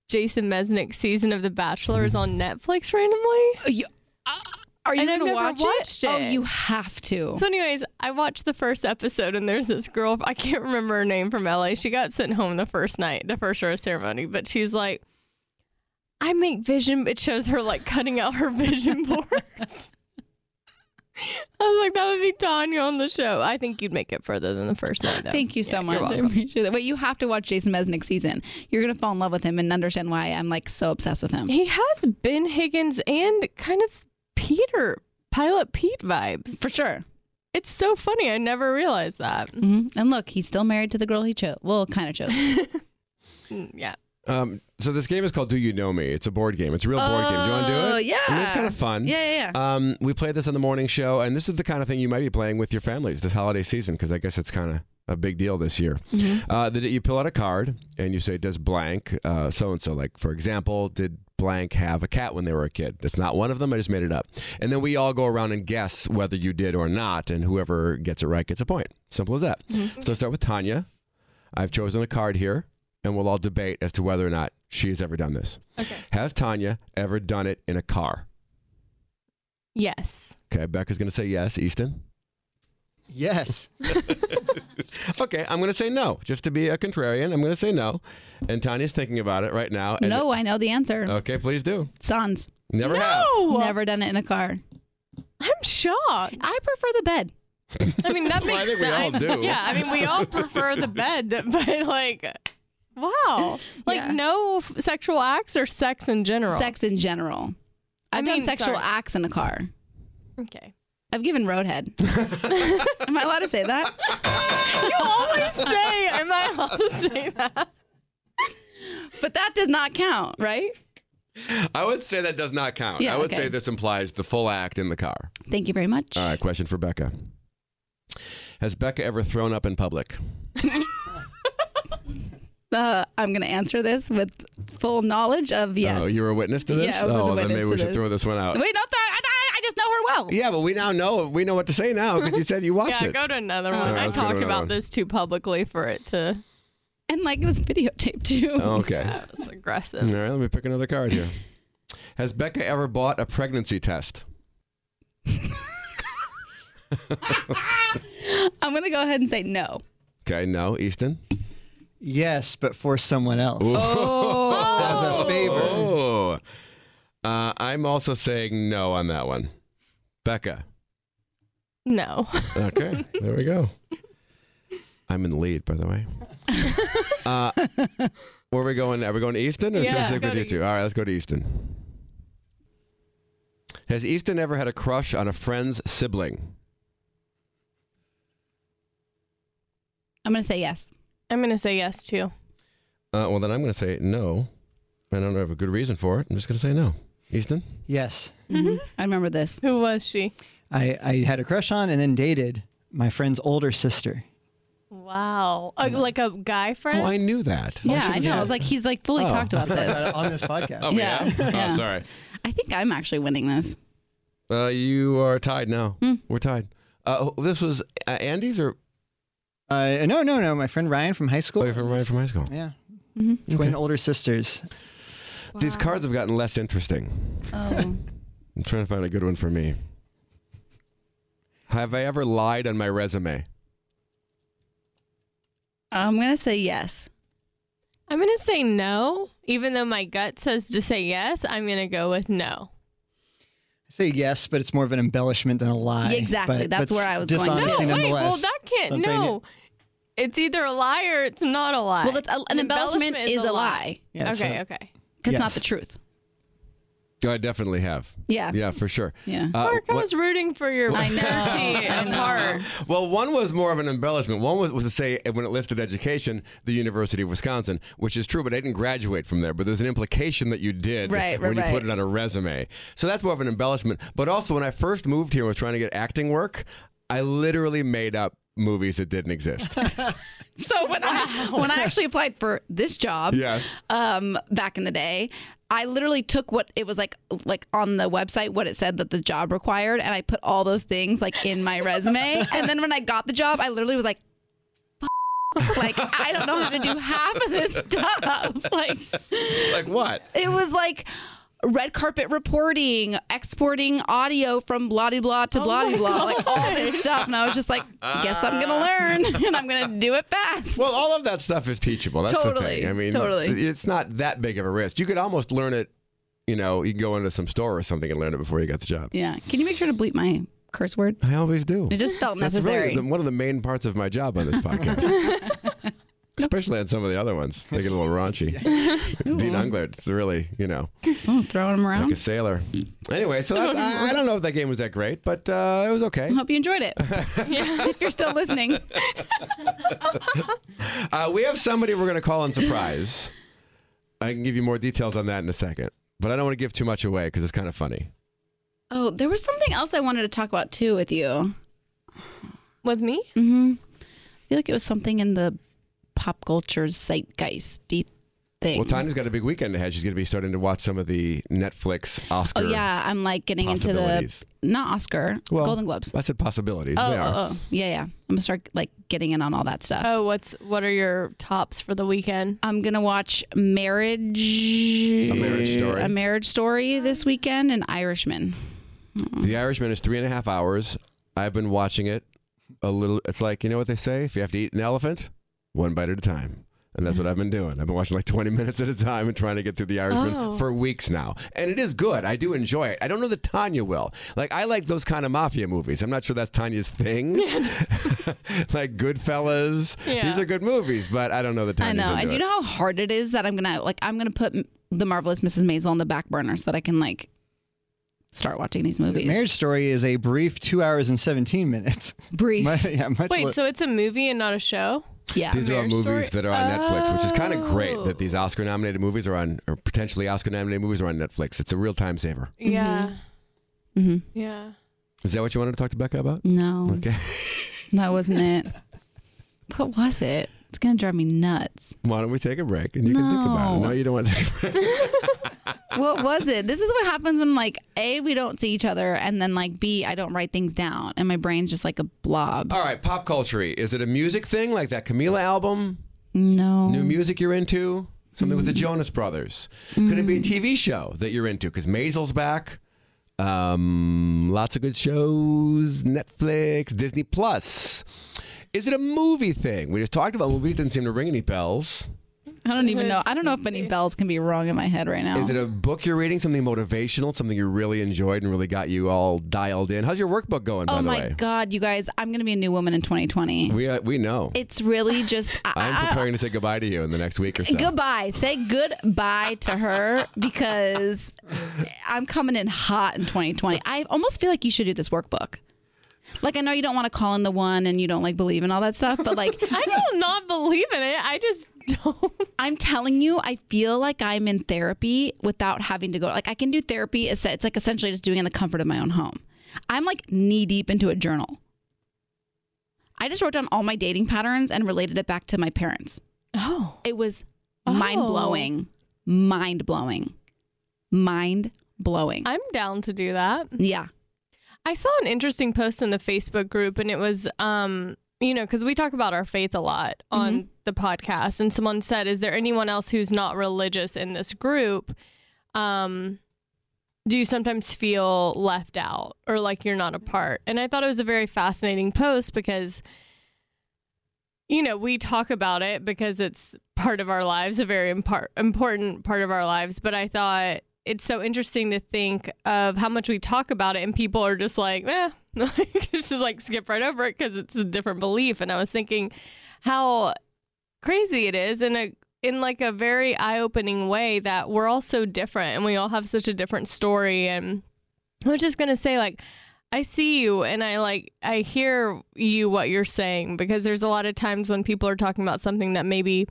Jason Mesnick's season of The Bachelor is on Netflix randomly. You, uh, are you I've gonna never watch watched it? Oh, you have to. So, anyways, I watched the first episode, and there's this girl. I can't remember her name from LA. She got sent home the first night, the first rose ceremony, but she's like, "I make vision." It shows her like cutting out her vision *laughs* boards. I was like, "That would be Tanya on the show." I think you'd make it further than the first night. Though. Thank you so Yeah, much. You're I appreciate that. But you have to watch Jason Mesnick season. You're gonna fall in love with him and understand why I'm like so obsessed with him. He has Ben Higgins and kind of Peter, Pilot Pete vibes. For sure. It's so funny. I never realized that. hmm And look, he's still married to the girl he chose. Well, kind of chose. Yeah. Um, so this game is called Do You Know Me? It's a board game. It's a real board game. Do you want to do it? Oh, yeah. I mean, it's kind of fun. Yeah, yeah, yeah. Um, we played this on the morning show, and this is the kind of thing you might be playing with your families this holiday season because I guess it's kind of a big deal this year. Mm-hmm. Uh, that you pull out a card and you say, "Does blank so and so?" Like for example, did blank have a cat when they were a kid? That's not one of them. I just made it up. And then we all go around and guess whether you did or not, and whoever gets it right gets a point. Simple as that. So let's start with Tanya. I've chosen a card here, and we'll all debate as to whether or not she has ever done this. Okay. Has Tanya ever done it in a car? Yes. Okay, Becca's going to say yes. Easton? Yes. *laughs* Okay, I'm going to say no. Just to be a contrarian, I'm going to say no. And Tanya's thinking about it right now. And no, I know the answer. Okay, please do. Sans. Never have. No. Never done it in a car. I'm shocked. I prefer the bed. I mean, that makes Well, I think we all sense. do. *laughs* Yeah, I mean, we all prefer the bed, *laughs* but like, wow, *laughs* like Yeah. no f- sexual acts or sex in general. Sex in general. I've I mean, done sexual sorry. acts in a car. Okay. I've given roadhead. *laughs* Am I allowed to say that? You always say, "Am I allowed to say that?" But that does not count, right? I would say that does not count. Yeah, I would okay. say this implies the full act in the car. Thank you very much. All right, question for Becca. Has Becca ever thrown up in public? *laughs* Uh, I'm going to answer this with full knowledge of yes. Oh, you were a witness to this? Yeah, I was a oh, then witness maybe to we should this. throw this one out. Wait, no, th- I, I- I just know her well. Yeah, but we now know we know what to say now because you said you watched it. Yeah, it. go to another one. right, I let's go to talked about one. this too publicly for it to. And like it was videotaped too. *laughs* okay. *laughs* That was aggressive. All right, let me pick another card here. Has Becca ever bought a pregnancy test? *laughs* I'm going to go ahead and say no. Okay, no. Easton? Yes, but for someone else. Oh. *laughs* As a favor. Oh. Uh, I'm also saying no on that one. Becca. No. Okay, there we go. I'm in the lead, by the way. *laughs* Uh, where are we going? Are we going to Easton or should I Yeah, stick go with to you two? All right, let's go to Easton. Has Easton ever had a crush on a friend's sibling? I'm going to say yes. I'm gonna say yes too. Uh, well, then I'm going to say no. I don't have a good reason for it. I'm just going to say no. Easton? Yes. I remember this. Who was she? I, I had a crush on and then dated my friend's older sister. Wow. Uh, like a guy friend? Oh, I knew that. Yeah, I know. I was like, he's like fully Oh. talked about this. on this podcast. Oh, Yeah, yeah. yeah. Oh, sorry. I think I'm actually winning this. Uh, you are tied now. Hmm. We're tied. Uh, this was uh, Andy's or Uh, no, no, no. My friend Ryan from high school. oh, you're from right from high school. Yeah. Mm-hmm. Twin older sisters. These cards have gotten less interesting. Oh. *laughs* I'm trying to find a good one for me. Have I ever lied on my resume? I'm going to say yes. I'm gonna say no, even though my gut says to say yes. I'm gonna go with no. I say yes, but it's more of an embellishment than a lie. Yeah, exactly. But- That's but where I was going. dishonesty No, wait. nonetheless. Well, that can't. I'm saying No, it's either a lie or it's not a lie. Well, that's a, an, embellishment, is a lie Yeah, okay. so- okay. because it's not the truth. Oh, I definitely have. Yeah. Yeah, for sure. Yeah. Uh, Mark, I what- was rooting for your *laughs* *laughs* I know, purity and heart. well, one was more of an embellishment. One was, was to say when it listed education, the University of Wisconsin, which is true, but I didn't graduate from there. But there's an implication that you did Right, when right, you put it on a resume. So that's more of an embellishment. But also, when I first moved here and was trying to get acting work, I literally made up movies that didn't exist. *laughs* So when I when I actually applied for this job, yes. um, back in the day, I literally took what it was like like on the website what it said that the job required, and I put all those things like in my resume. and then when I got the job, I literally was like, like I don't know how to do half of this *laughs* stuff. Like Like what? it was like red carpet reporting, exporting audio from blah de blah to Oh blah de blah, like all this stuff. And I was just like, guess I'm gonna learn *laughs* and I'm gonna do it fast. Well, all of that stuff is teachable. That's the Totally, thing. I mean, totally. it's not that big of a risk. You could almost learn it. You know, you can go into some store or something and learn it before you got the job. yeah. Can you make sure to bleep my curse word? I always do. It just felt That's necessary. really one of the main parts of my job on this *laughs* podcast. Especially on some of the other ones. They get a little raunchy. *laughs* Dean Unglert, it's really, you know, Oh, throwing them around. like a sailor. Anyway, so that's, I, I don't know if that game was that great, but uh, it was okay. Hope you enjoyed it. *laughs* if you're still listening. *laughs* Uh, we have somebody we're going to call in surprise. I can give you more details on that in a second, but I don't want to give too much away because it's kind of funny. Oh, there was something else I wanted to talk about too with you. With me? Mm-hmm. I feel like it was something in the pop culture zeitgeist thing. Well, Tanya's got a big weekend ahead. She's going to be starting to watch some of the Netflix Oscar. Oh yeah, I'm like getting into the possibilities. not Oscar, Well, Golden Globes. I said possibilities. Oh, they oh, oh, yeah, yeah. I'm gonna start like getting in on all that stuff. Oh, what's what are your tops for the weekend? I'm gonna watch Marriage, A Marriage Story. a Marriage Story this weekend, and Irishman. Mm. The Irishman is three and a half hours. I've been watching it a little. It's like you know what they say: if you have to eat an elephant, one bite at a time. And that's what I've been doing. I've been watching like 20 minutes at a time and trying to get through The Irishman Oh. for weeks now. And it is good. I do enjoy it. I don't know that Tanya will. Like, I like those kind of mafia movies. I'm not sure that's Tanya's thing. *laughs* *laughs* like Goodfellas. Yeah. These are good movies, but I don't know that Tanya. I know, and you know how hard it is that I'm gonna like I'm gonna put the marvelous Mrs. Maisel on the back burner so that I can like start watching these movies. Marriage Story is a brief two hours and 17 minutes. Brief. *laughs* Mu- yeah, much Wait, li- so it's a movie and not a show? Yeah. These are all movies Story? that are on Netflix, which is kind of great Oh. that these Oscar nominated movies are on, or potentially Oscar nominated movies are on Netflix. It's a real time saver. Yeah. Mm-hmm. Yeah. Is that what you wanted to talk to Becca about? No, Okay. that wasn't it. *laughs* What was it? It's gonna drive me nuts. Why don't we take a break and you can think about it? No. No, you don't want to take a break. *laughs* What was it? This is what happens when like a we don't see each other, and then like b I don't write things down, and my brain's just like a blob. All right, pop culture. Is it a music thing like that Camila album? No. New music you're into? Something with the Jonas Brothers? Could it be a TV show that you're into? Because Maisel's back. Um, lots of good shows. Netflix, Disney Plus. Is it a movie thing? We just talked about movies. Didn't seem to ring any bells. I don't even know. I don't know if any bells can be rung in my head right now. Is it a book you're reading? Something motivational? Something you really enjoyed and really got you all dialed in? How's your workbook going? By oh the my way, god, you guys! I'm gonna be a new woman in 2020. we uh, we know. It's really just. *laughs* I- I'm I- preparing to say goodbye to you in the next week or so. Goodbye. Say goodbye to her *laughs* because I'm coming in hot in 2020. I almost feel like you should do this workbook. Like I know you don't want to call in the one and you don't like believe in all that stuff, but like *laughs* I don't not believe in it. I just don't. I'm telling you, I feel like I'm in therapy without having to go. Like I can do therapy. It's it's like essentially just doing it in the comfort of my own home. I'm like knee deep into a journal. I just wrote down all my dating patterns and related it back to my parents. Oh. It was oh. mind blowing, mind blowing, mind blowing. I'm down to do that. Yeah. I saw an interesting post in the Facebook group, and it was, um, you know, because we talk about our faith a lot on the podcast, and someone said, "Is there anyone else who's not religious in this group? Um, do you sometimes feel left out or like you're not a part?" And I thought it was a very fascinating post because, you know, we talk about it because it's part of our lives, a very impar- important part of our lives. But I thought it's so interesting to think of how much we talk about it and people are just like, eh, *laughs* just like skip right over it because it's a different belief. And I was thinking how crazy it is in a in like a very eye-opening way that we're all so different and we all have such a different story and I was just gonna say like I see you and I like I hear you what you're saying because there's a lot of times when people are talking about something that maybe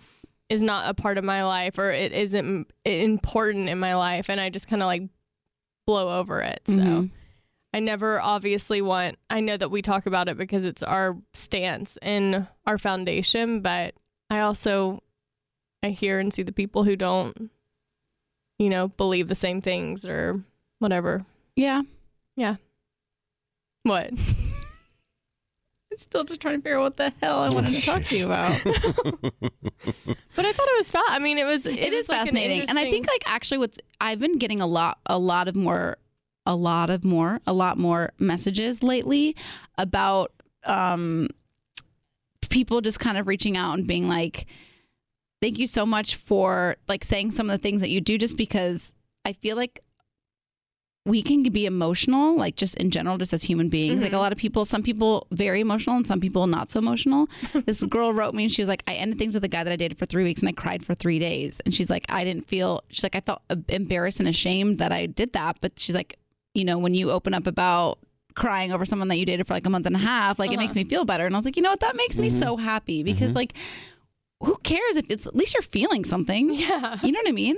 is not a part of my life or it isn't important in my life and I just kind of like blow over it. So Mhm. I never obviously want I know that we talk about it because it's our stance and our foundation, but I also I hear and see the people who don't you know, believe the same things or whatever. Yeah. Yeah. What? *laughs* *laughs* Still just trying to figure out what the hell I wanted to talk to you about. *laughs* But I thought it was fun. I mean, it was. It, it was is like an fascinating and i think like actually what's i've been getting a lot a lot of more a lot of more a lot more messages lately about um people just kind of reaching out and being like thank you so much for like saying some of the things that you do just because i feel like we can be emotional like just in general just as human beings. Like a Mhm. lot of people some people very emotional and some people not so emotional. *laughs* This girl wrote me and she was like i ended things with a guy that i dated for three weeks and i cried for three days. And she's like i didn't feel she's like i felt embarrassed and ashamed that i did that. But she's like you know when you open up about crying over someone that you dated for like a month and a half like it makes uh-huh. me feel better. And i was like you know what? That makes me mm-hmm. so happy mm-hmm. because like who cares if it's at least you're feeling something. Yeah. you know what i mean?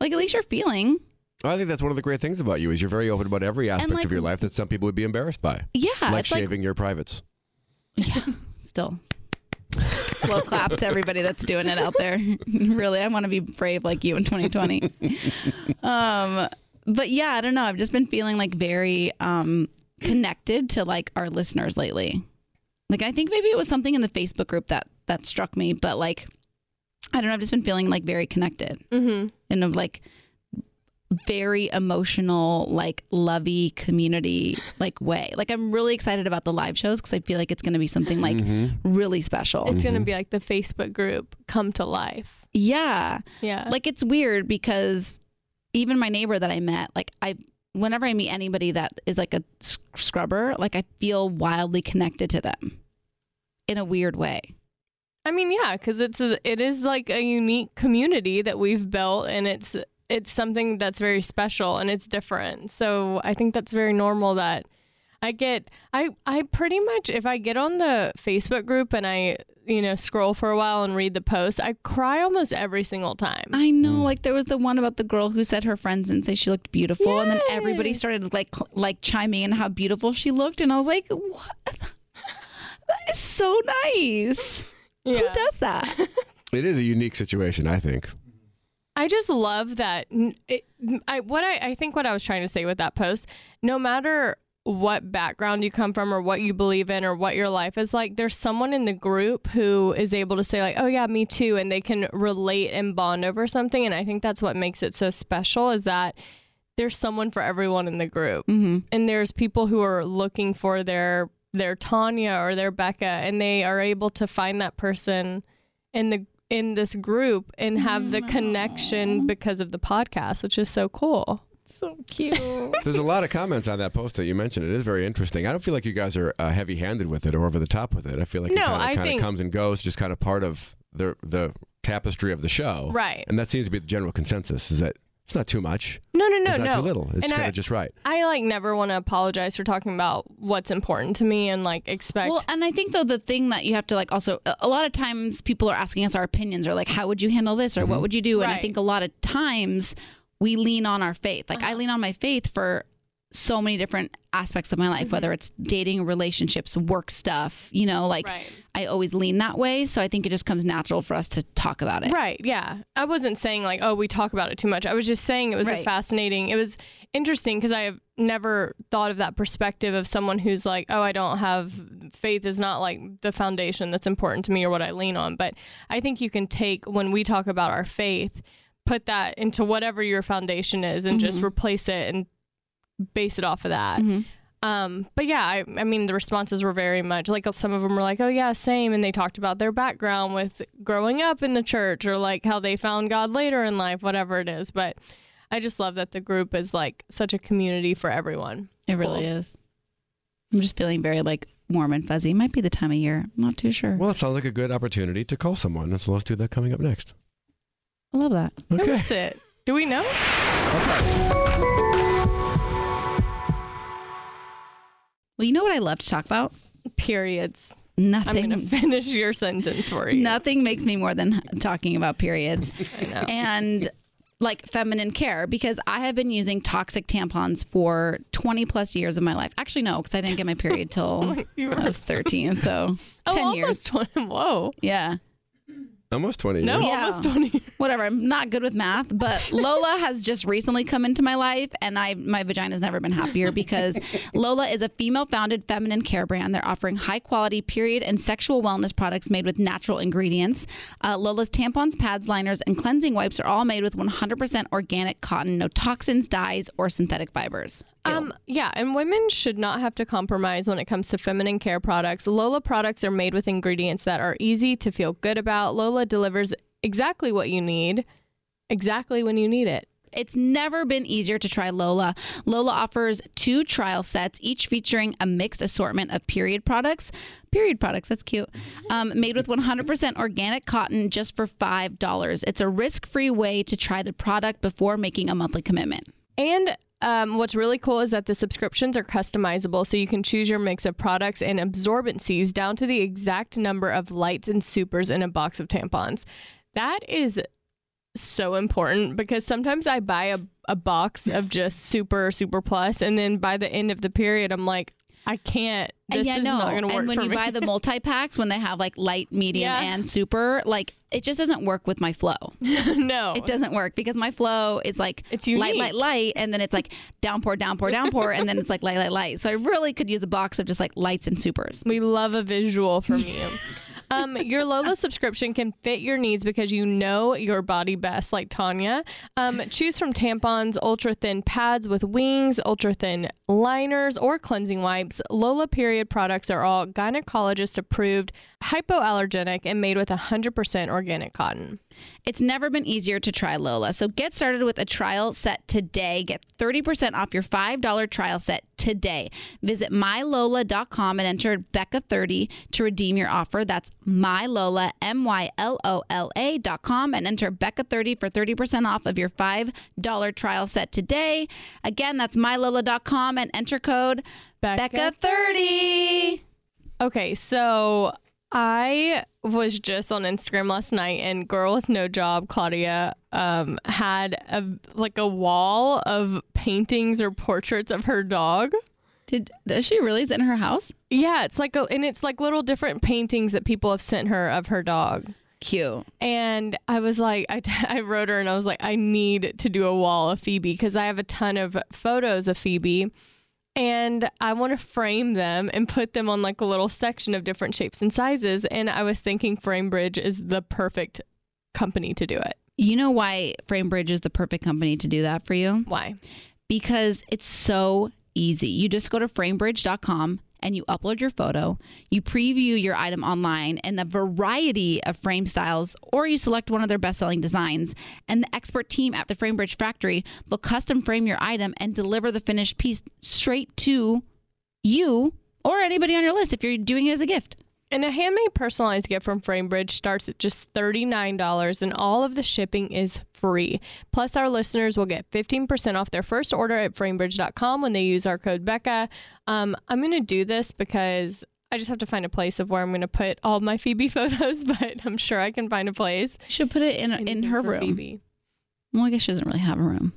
Like at least you're feeling I think that's one of the great things about you is you're very open about every aspect like- of your life that some people would be embarrassed by, yeah like it's like shaving your privates. Yeah, still. Slow clap to everybody that's doing it out there. *laughs* really, I want to be brave like you in 2020. um, but yeah, I don't know. I've just been feeling like very um, connected to like our listeners lately. Like I think maybe it was something in the Facebook group that that struck me, but like I don't know. I've just been feeling like very connected Mm-hmm. in a like very emotional, like lovey community like way. Like I'm really excited about the live shows because I feel like it's going to be something like mm-hmm. really special. It's gonna mm-hmm. be like the Facebook group come to life. yeah, Yeah. like it's weird because even my neighbor that I met, like I. Whenever I meet anybody that is like a scrubber, like I feel wildly connected to them in a weird way. I mean, yeah, because it's a, it is like a unique community that we've built, and it's it's something that's very special and it's different. So I think that's very normal that I get I I pretty much if I get on the Facebook group and I you know scroll for a while and read the post, I cry almost every single time. I know, mm. like there was the one about the girl who said her friends didn't say she looked beautiful, and then everybody started like like chiming in how beautiful she looked, and I was like, what? That is so nice. *laughs* Who does that? It is a unique situation, I think. I just love that. It, I what I, I think what I was trying to say with that post, no matter what background you come from or what you believe in or what your life is like, there's someone in the group who is able to say like, "Oh yeah, me too," and they can relate and bond over something. And I think that's what makes it so special is that there's someone for everyone in the group, Mm-hmm. and there's people who are looking for their their Tanya or their Becca, and they are able to find that person in the in this group and have the connection because of the podcast, which is so cool. So cute. *laughs* There's a lot of comments on that post that you mentioned. It is very interesting. I don't feel like you guys are uh, heavy-handed with it or over the top with it. I feel like No, it I kind of think- comes and goes, just kind of part of the the tapestry of the show. Right. And that seems to be the general consensus: is that it's not too much, No, no, no, it's not no. too little. It's kind of just right. I like never want to apologize for talking about what's important to me and like expect. Well, and I think though the thing that you have to like also a- a lot of times people are asking us our opinions or like how would you handle this or what would you do? And I think a lot of times we lean on our faith. Like Uh-huh. I lean on my faith for so many different aspects of my life, whether mm-hmm. it's dating, relationships, work stuff, you know, like Right. I always lean that way. So I think it just comes natural for us to talk about it. Right. Yeah. I wasn't saying like, oh, we talk about it too much. I was just saying it was Right. fascinating. It was interesting because I have never thought of that perspective of someone who's like, oh, I don't have faith is not like the foundation that's important to me or what I lean on. But I think you can take when we talk about our faith, put that into whatever your foundation is and just mm-hmm. replace it and base it off of that. Mhm. Um, but yeah, I, I mean, the responses were very much like some of them were like, oh, yeah, same. And they talked about their background with growing up in the church or like how they found God later in life, whatever it is. But I just love that the group is like such a community for everyone. It really is. I'm just feeling very like warm and fuzzy. Might be the time of year. I'm not too sure. Well, it sounds like a good opportunity to call someone. So let's do that coming up next. I love that. Okay. is it? Do we know? Well, you know what I love to talk about? Periods. Nothing. I'm going to finish your sentence for you. Nothing makes me more than talking about periods *laughs* I know. and like feminine care because I have been using toxic tampons for 20 plus years of my life. Actually, no, because I didn't get my period *laughs* till I was 13. So *laughs* Oh, 10 years. 20. Whoa. Yeah. Almost 20 years. No, Yeah. almost 20. Whatever. I'm not good with math, but *laughs* Lola has just recently come into my life, and I my vagina's never been happier because *laughs* Lola is a female-founded feminine care brand. They're offering high-quality period and sexual wellness products made with natural ingredients. Uh, Lola's tampons, pads, liners, and cleansing wipes are all made with 100% organic cotton, no toxins, dyes, or synthetic fibers. Ew. Um, yeah, and women should not have to compromise when it comes to feminine care products. Lola products are made with ingredients that are easy to feel good about. Lola delivers exactly what you need, exactly when you need it. It's never been easier to try Lola. Lola offers two trial sets, each featuring a mixed assortment of period products. Period products, that's cute. Um, made with 100% organic cotton just for $5. It's a risk free way to try the product before making a monthly commitment. And um, what's really cool is that the subscriptions are customizable, so you can choose your mix of products and absorbencies down to the exact number of lights and supers in a box of tampons. That is so important because sometimes I buy a, a box of just super, super plus, and then by the end of the period, I'm like, I can't. This and yeah, is no. not going to work and when you me. buy the multi packs, when they have like light, medium, Yeah. and super, like it just doesn't work with my flow. *laughs* no, It doesn't work because my flow is like It's light, light, light, and then it's like downpour, downpour, downpour, and then it's like light, light, light. So I really could use a box of just like lights and supers. We love a visual from you. *laughs* Um, your Lola subscription can fit your needs because you know your body best, like Tanya. Um, choose from tampons, ultra thin pads with wings, ultra thin liners, or cleansing wipes. Lola period products are all gynecologist approved, hypoallergenic, and made with 100% organic cotton. It's never been easier to try Lola. So get started with a trial set today. Get 30% off your $5 trial set today. Visit mylola.com and enter Becca30 to redeem your offer. That's mylola, M Y L O L A.com, and enter Becca30 for 30% off of your $5 trial set today. Again, that's mylola.com and enter code Becca Becca30. Okay, so I was just on Instagram last night, and girl with no job, Claudia, um, had a like a wall of paintings or portraits of her dog. Did does she really is in her house? Yeah, it's like a, and it's like little different paintings that people have sent her of her dog. Cute. And I was like, I, *laughs* I wrote her and I was like, I need to do a wall of Phoebe because I have a ton of photos of Phoebe and I want to frame them and put them on like a little section of different shapes and sizes. And I was thinking FrameBridge is the perfect company to do it. You know why FrameBridge is the perfect company to do that for you? Why? Because it's so easy. You just go to framebridge.com and you upload your photo, you preview your item online in a variety of frame styles, or you select one of their best selling designs. And the expert team at the FrameBridge factory will custom frame your item and deliver the finished piece straight to you or anybody on your list if you're doing it as a gift. And a handmade personalized gift from FrameBridge starts at just $39 and all of the shipping is free. Plus, our listeners will get 15% off their first order at framebridge.com when they use our code Becca. Um, I'm going to do this because I just have to find a place of where I'm going to put all my Phoebe *laughs* photos, but I'm sure I can find a place. You should put it in, in Anything her room. Phoebe. Well, I guess she doesn't really have a room.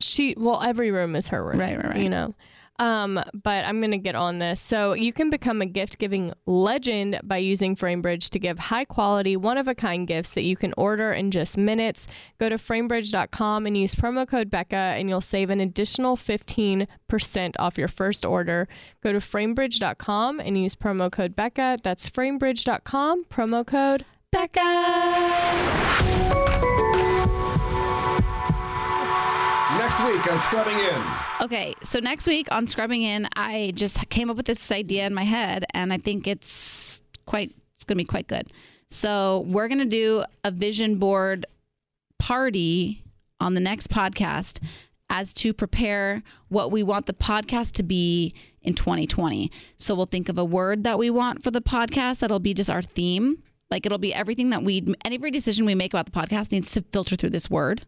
She well, every room is her room. Right, right, right. You know. Um, but I'm gonna get on this. So you can become a gift giving legend by using FrameBridge to give high quality, one of a kind gifts that you can order in just minutes. Go to framebridge.com and use promo code Becca and you'll save an additional 15% off your first order. Go to framebridge.com and use promo code Becca. That's framebridge.com, promo code Next week on Scrubbing In. Okay, so next week on Scrubbing In, I just came up with this idea in my head, and I think it's quite, it's going to be quite good. So we're going to do a vision board party on the next podcast as to prepare what we want the podcast to be in 2020. So we'll think of a word that we want for the podcast that'll be just our theme. Like it'll be everything that we, every decision we make about the podcast needs to filter through this word.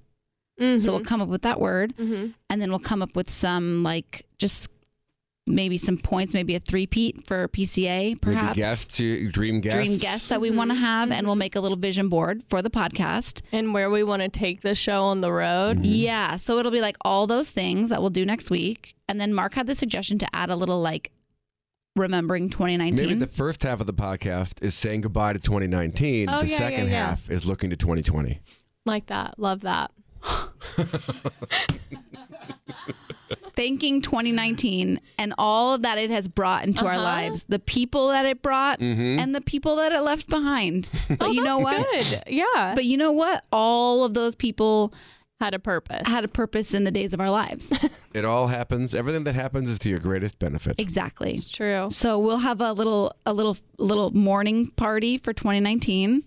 So we'll mm-hmm. come up with that word, mm-hmm. and then we'll come up with some like just maybe some points, maybe a three-peat for PCA, perhaps Maybe guests, dream guests. dream guests that we mm-hmm. want to have, and we'll make a little vision board for the podcast. and where we want to take the show on the road. Yeah, so it'll be like all those things that we'll do next week, and then Mark had the suggestion to add a little like remembering 2019. Maybe the first half of the podcast is saying goodbye to 2019. Oh, the yeah, second yeah, yeah. half is looking to 2020. Like that. Love that. *laughs* thanking 2019 and all that it has brought into our Uh-huh. lives, the people that it brought Mm-hmm. and the people that it left behind. *laughs* But Oh, you know what? Good. Yeah. But you know what? All of those people had a purpose. had a purpose in the days of our lives. *laughs* It all happens. Everything that happens is to your greatest benefit. exactly. It's true. So we'll have a little a little little mourning party for 2019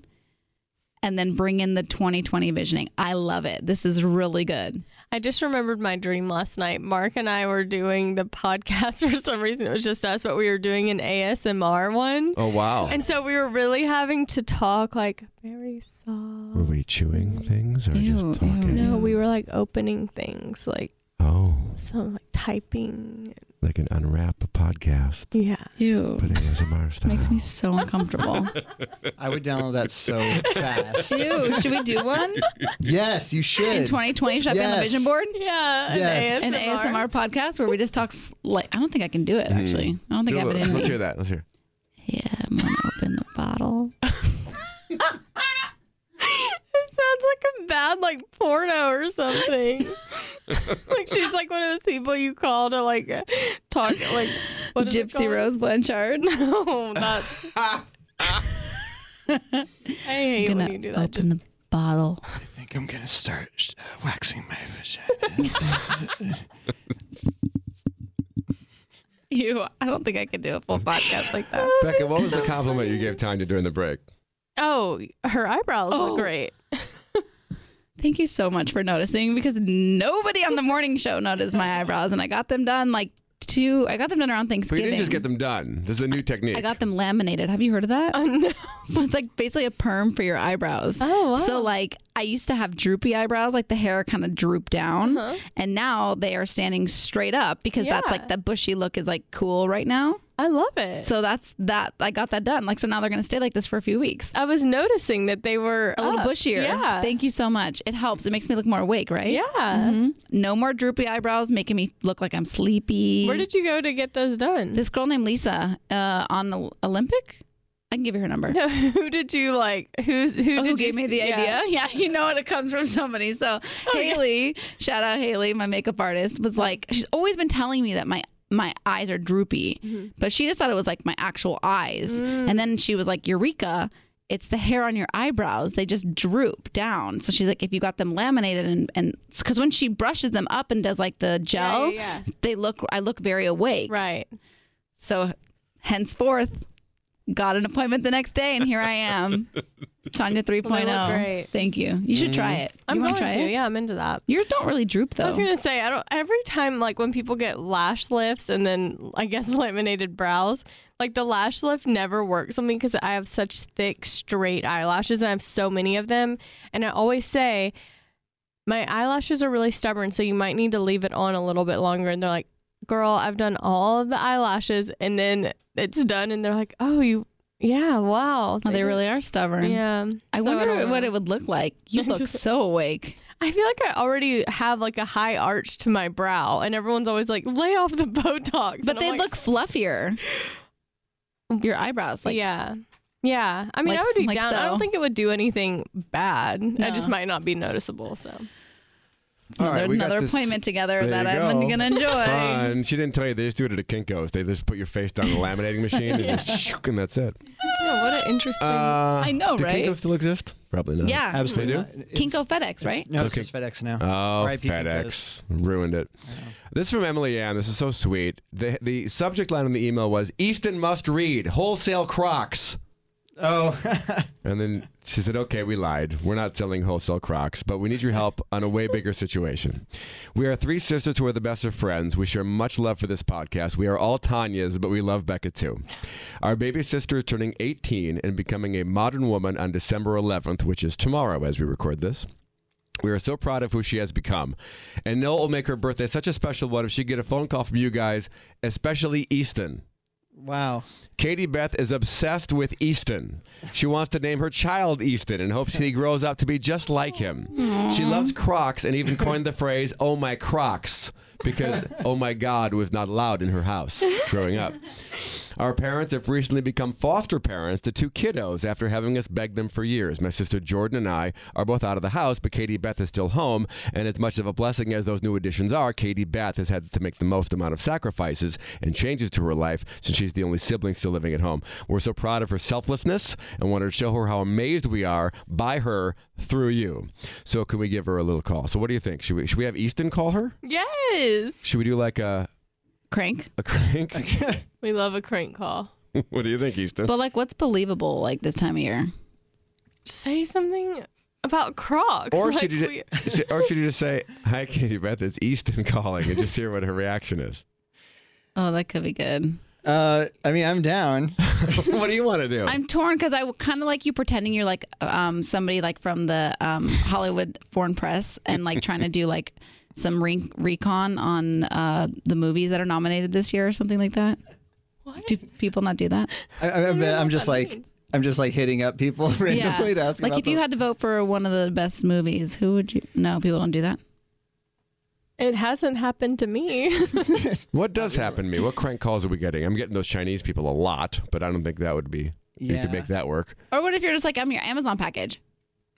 and then bring in the 2020 visioning. I love it. This is really good. I just remembered my dream last night. Mark and I were doing the podcast *laughs* for some reason. It was just us, but we were doing an ASMR one. Oh wow! And so we were really having to talk like very soft. Were we chewing things or Ew, just talking? No, we were like opening things, like Oh, some like typing. like an unwrap podcast, Yeah. Ew. but ASMR style. Makes me so uncomfortable. I would download that so fast. Ew, should we do one Yes, you should. in 2020? Should I be on the Yes. vision board? Yeah. Yes. An ASMR podcast where we just talk like I don't think I can do it mm-hmm. actually. I don't think I have it in. Let's me. hear that. Let's hear. Yeah, I'm gonna open the bottle. *laughs* It sounds like a bad like porno or something. *laughs* like she's like one of those people you call to like talk like what is it Gypsy? Rose Blanchard. *laughs* No, that's. *laughs* I hate I'm when gonna you do that. open the bottle. I think I'm gonna start uh, waxing my vagina. You, I don't think I could do a full podcast like that. Becca, what was the compliment you gave Tanya during the break? Oh, her eyebrows Oh. look great. Thank you so much for noticing because nobody on the morning show noticed my eyebrows, and I got them done like two. I got them done around But you didn't just get them done. This is a new technique. I got them laminated. Have you heard of that? Oh no. *laughs* So it's like basically a perm for your eyebrows. Oh wow. So like I used to have droopy eyebrows, like the hair kind of drooped down, Uh-huh. and now they are standing straight up because that's like the bushy look is like cool right now. I love it. So that's that. I got that done. Like so now they're gonna stay like this for a few weeks. I was noticing that they were A little bushier. Yeah. Thank you so much. It helps. It makes me look more awake, right? Yeah. Mhm. No more droopy eyebrows, making me look like I'm sleepy. Where did you go to get those done? this girl named Lisa uh, on the Olympic? I can give you her number. *laughs* No, who did you like? Who's who? Oh, did who gave me the see? idea? Yeah. *laughs* Yeah, you know it. It comes from somebody. So Haley, shout out Haley, my makeup artist, was like, she's always been telling me that my my eyes are droopy, Mm-hmm. but she just thought it was like my actual eyes. Mm. And then she was like, Eureka. It's the hair on your eyebrows. They just droop down. So she's like, if you got them laminated and and because when she brushes them up and does like the gel, yeah, yeah. they look. I look very awake. Right. So henceforth, got an appointment the next day, and here I am. *laughs* Tanya 3.0. Well, they great. Thank you. You should try it. I'm you going try to. it? Yeah, I'm into that. Yours don't really droop though. I was gonna say I don't. Every time, like when people get lash lifts and then I guess *laughs* laminated brows, like the lash lift never works on me because I have such thick, straight eyelashes and I have so many of them. And I always say my eyelashes are really stubborn, so you might need to leave it on a little bit longer. And they're like, "Girl, I've done all of the eyelashes, and then it's done." And they're like, "Oh, you." Yeah, wow. Oh, they really are stubborn. Yeah. I So wonder don't what it would look like. You I look just- so awake. I feel like I already have like a high arch to my brow, and everyone's always like, "Lay off the *laughs* Botox." But they like, look fluffier. Your eyebrows, like yeah, yeah. I mean, Like- I would be like down. I don't think it would do anything bad. I just might not be noticeable. So All another, right, we got another this- appointment together There that you I'm go. gonna enjoy. Fun. She didn't tell you they just do it at a Kinko's. They just put your face down the laminating machine and *laughs* just shook, and that's it. yeah, what an interesting. Uh, I know, do right? Kinko's still exist? Probably not. Yeah, Absolutely. They not. Kinko FedEx, it's- right? No, it's Okay. just FedEx now. Oh, R.I.P. FedEx ruined it. This is from Emily Ann. This is so sweet. The the subject line in the email was Easton must read wholesale Crocs. Oh, *laughs* And then she said, "Okay, we lied. We're not selling wholesale Crocs, but we need your help on a way bigger situation. We are three sisters who are the best of friends. We share much love for this podcast. We are all Tanya's, but we love Becca too. Our baby sister is turning 18 and becoming a modern woman on December 11th, which is tomorrow as we record this." We are so proud of who she has become. And it will make her birthday such a special one if she get a phone call from you guys, especially Easton. wow. Katie Beth is obsessed with Easton. She wants to name her child Easton and hopes he grows up to be just like him. She loves Crocs and even coined the phrase, oh my Crocs, because oh my God was not allowed in her house growing up. Our parents have recently become foster parents to two kiddos after having us beg them for years. My sister Jordan and I are both out of the house, but Katie Beth is still home. And as much of a blessing as those new additions are, Katie Beth has had to make the most amount of sacrifices and changes to her life since she's the only sibling still living at home. We're so proud of her selflessness and wanted to show her how amazed we are by her through you. So, can we give her a little call? So, what do you think? Should we, should we have Easton call her? Yes. Should we do like a, Crank. a crank? *laughs* We love a crank call. *laughs* what do you think, Easton? But like, what's believable like this time of year? Say something about Crocs. Or *laughs* Like, should you, we- ju- or should you just say, "Hi, Katie Beth, it's Easton calling," and just hear what her reaction is? Oh, that could be good. Uh, I mean, I'm down. what do you want to do? I'm torn because I kind of like you pretending you're like um, somebody like from the um, Hollywood Foreign Press and like trying to do like some re- recon on uh, the movies that are nominated this year or something like that. What? Do people not do that? I, I, I bet I'm just like I'm just like hitting up people *laughs* randomly to ask like about if you them. had to vote for one of the best movies, who would you? No, people don't do that. It hasn't happened to me. *laughs* what does happen to me? What crank calls are we getting? I'm getting those Chinese people a lot, but I don't think that would be. Yeah. You could make that work. Or what if you're just like I'm your Amazon package?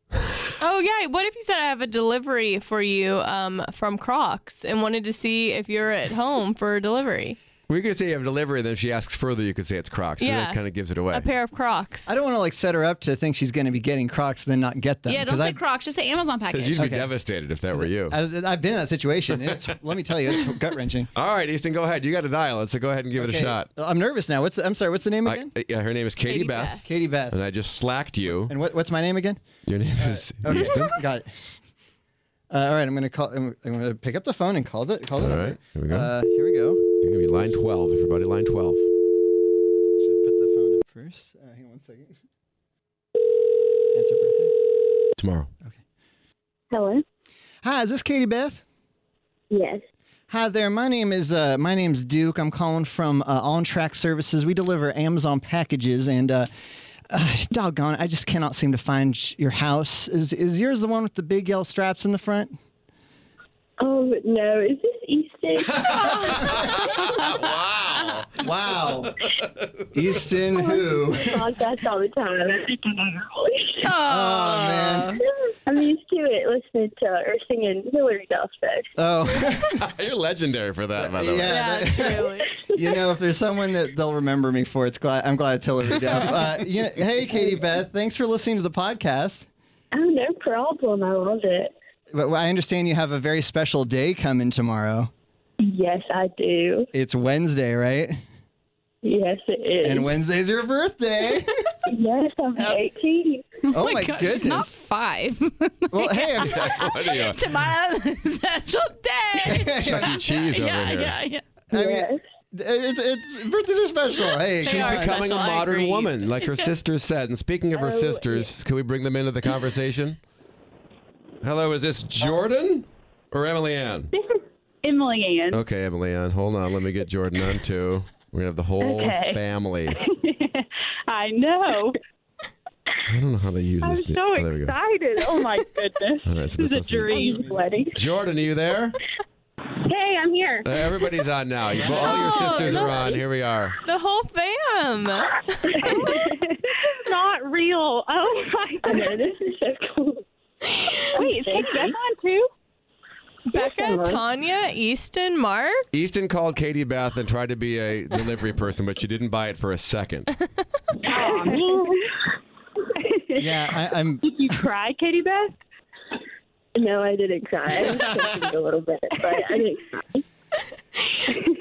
*laughs* oh yeah. What if you said I have a delivery for you um, from Crocs and wanted to see if you're at home for delivery? We could say you have delivery, and then if she asks further, you could say it's Crocs. So Yeah. that kind of gives it away. A pair of Crocs. I don't want to like set her up to think she's going to be getting Crocs, and then not get them. yeah, don't 'cause say I- Crocs, just say Amazon package. Because you'd be Okay. devastated if that were you. I, I've been in that situation. And it's let me tell you, it's *laughs* gut wrenching. All right, Easton, go ahead. You got to dial it, so go ahead and give it a shot. I'm nervous now. What's the, I'm sorry. What's the name I- again? yeah, her name is Katie, Katie Beth, Beth. Katie Beth. and I just slacked you. And what, what's my name again? Your name is Okay. Easton. Got it. Uh, all right, I'm gonna call. I'm, I'm gonna pick up the phone and call it. Call it. All number. right, here we go. Uh, here we go. You're gonna be line twelve, everybody. Line twelve. Should put the phone up first. Uh, hang on one second. Answer birthday. Tomorrow. Okay. Hello. Hi, is this Katie Beth? Yes. Hi there. My name is uh, my name's Duke. I'm calling from uh, On Track Services. We deliver Amazon packages, and uh, uh, doggone, I just cannot seem to find your house. Is is yours the one with the big yellow straps in the front? Oh no, is this Easton? *laughs* Wow. Wow! *laughs* Easton who? Podcast all the time. I think I know your voice. Oh man. I'm used to it listening to or singing Hilary Duff Fest. Oh. *laughs* You're legendary for that, by the way. Yeah, that- you know, if there's someone that they'll remember me for, it's glad I'm glad it's Hilary Duff. Uh, you know, hey, Katie Beth, thanks for listening to the podcast. Oh, no problem. I love it. But I understand you have a very special day coming tomorrow. Yes, I do. It's Wednesday, right? Yes, it is. And Wednesday's your birthday. *laughs* yes, I'm 18. Oh, oh my, gosh, goodness. it's not five. Well, *laughs* hey, I'm- *laughs* What are you? Tomorrow special day. Chuck E. Cheese over yeah, here. yeah, yeah. I mean, it's, it's birthdays are special. Hey, They She's are becoming special. a I modern agree. woman, like her sister said. And speaking of her Oh, sisters, can we bring them into the conversation? Hello, is this Jordan or Emily Ann? This is Emily Ann. Okay, Emily Ann, hold on. Let me get Jordan on too. We're gonna have the whole Okay. family. *laughs* I know. I don't know how to use I'm this. new- so oh, there we go. excited. Oh my goodness. All right, so this this is a be- dream wedding. Jordan, are you there? Hey, I'm here. Uh, everybody's on now. You, all your Oh, sisters are on. Here we are. The whole fam. *laughs* *laughs* Not real. Oh my goodness. this is so cool. *laughs* Wait, is Katie Beth on too? Becca, Tanya, Easton, Mark. Easton called Katie Beth and tried to be a delivery person, but she didn't buy it for a second. Oh, *laughs* man. yeah, I, I'm. Did you cry, Katie Beth? No, I didn't cry. I was a little bit, but I didn't cry.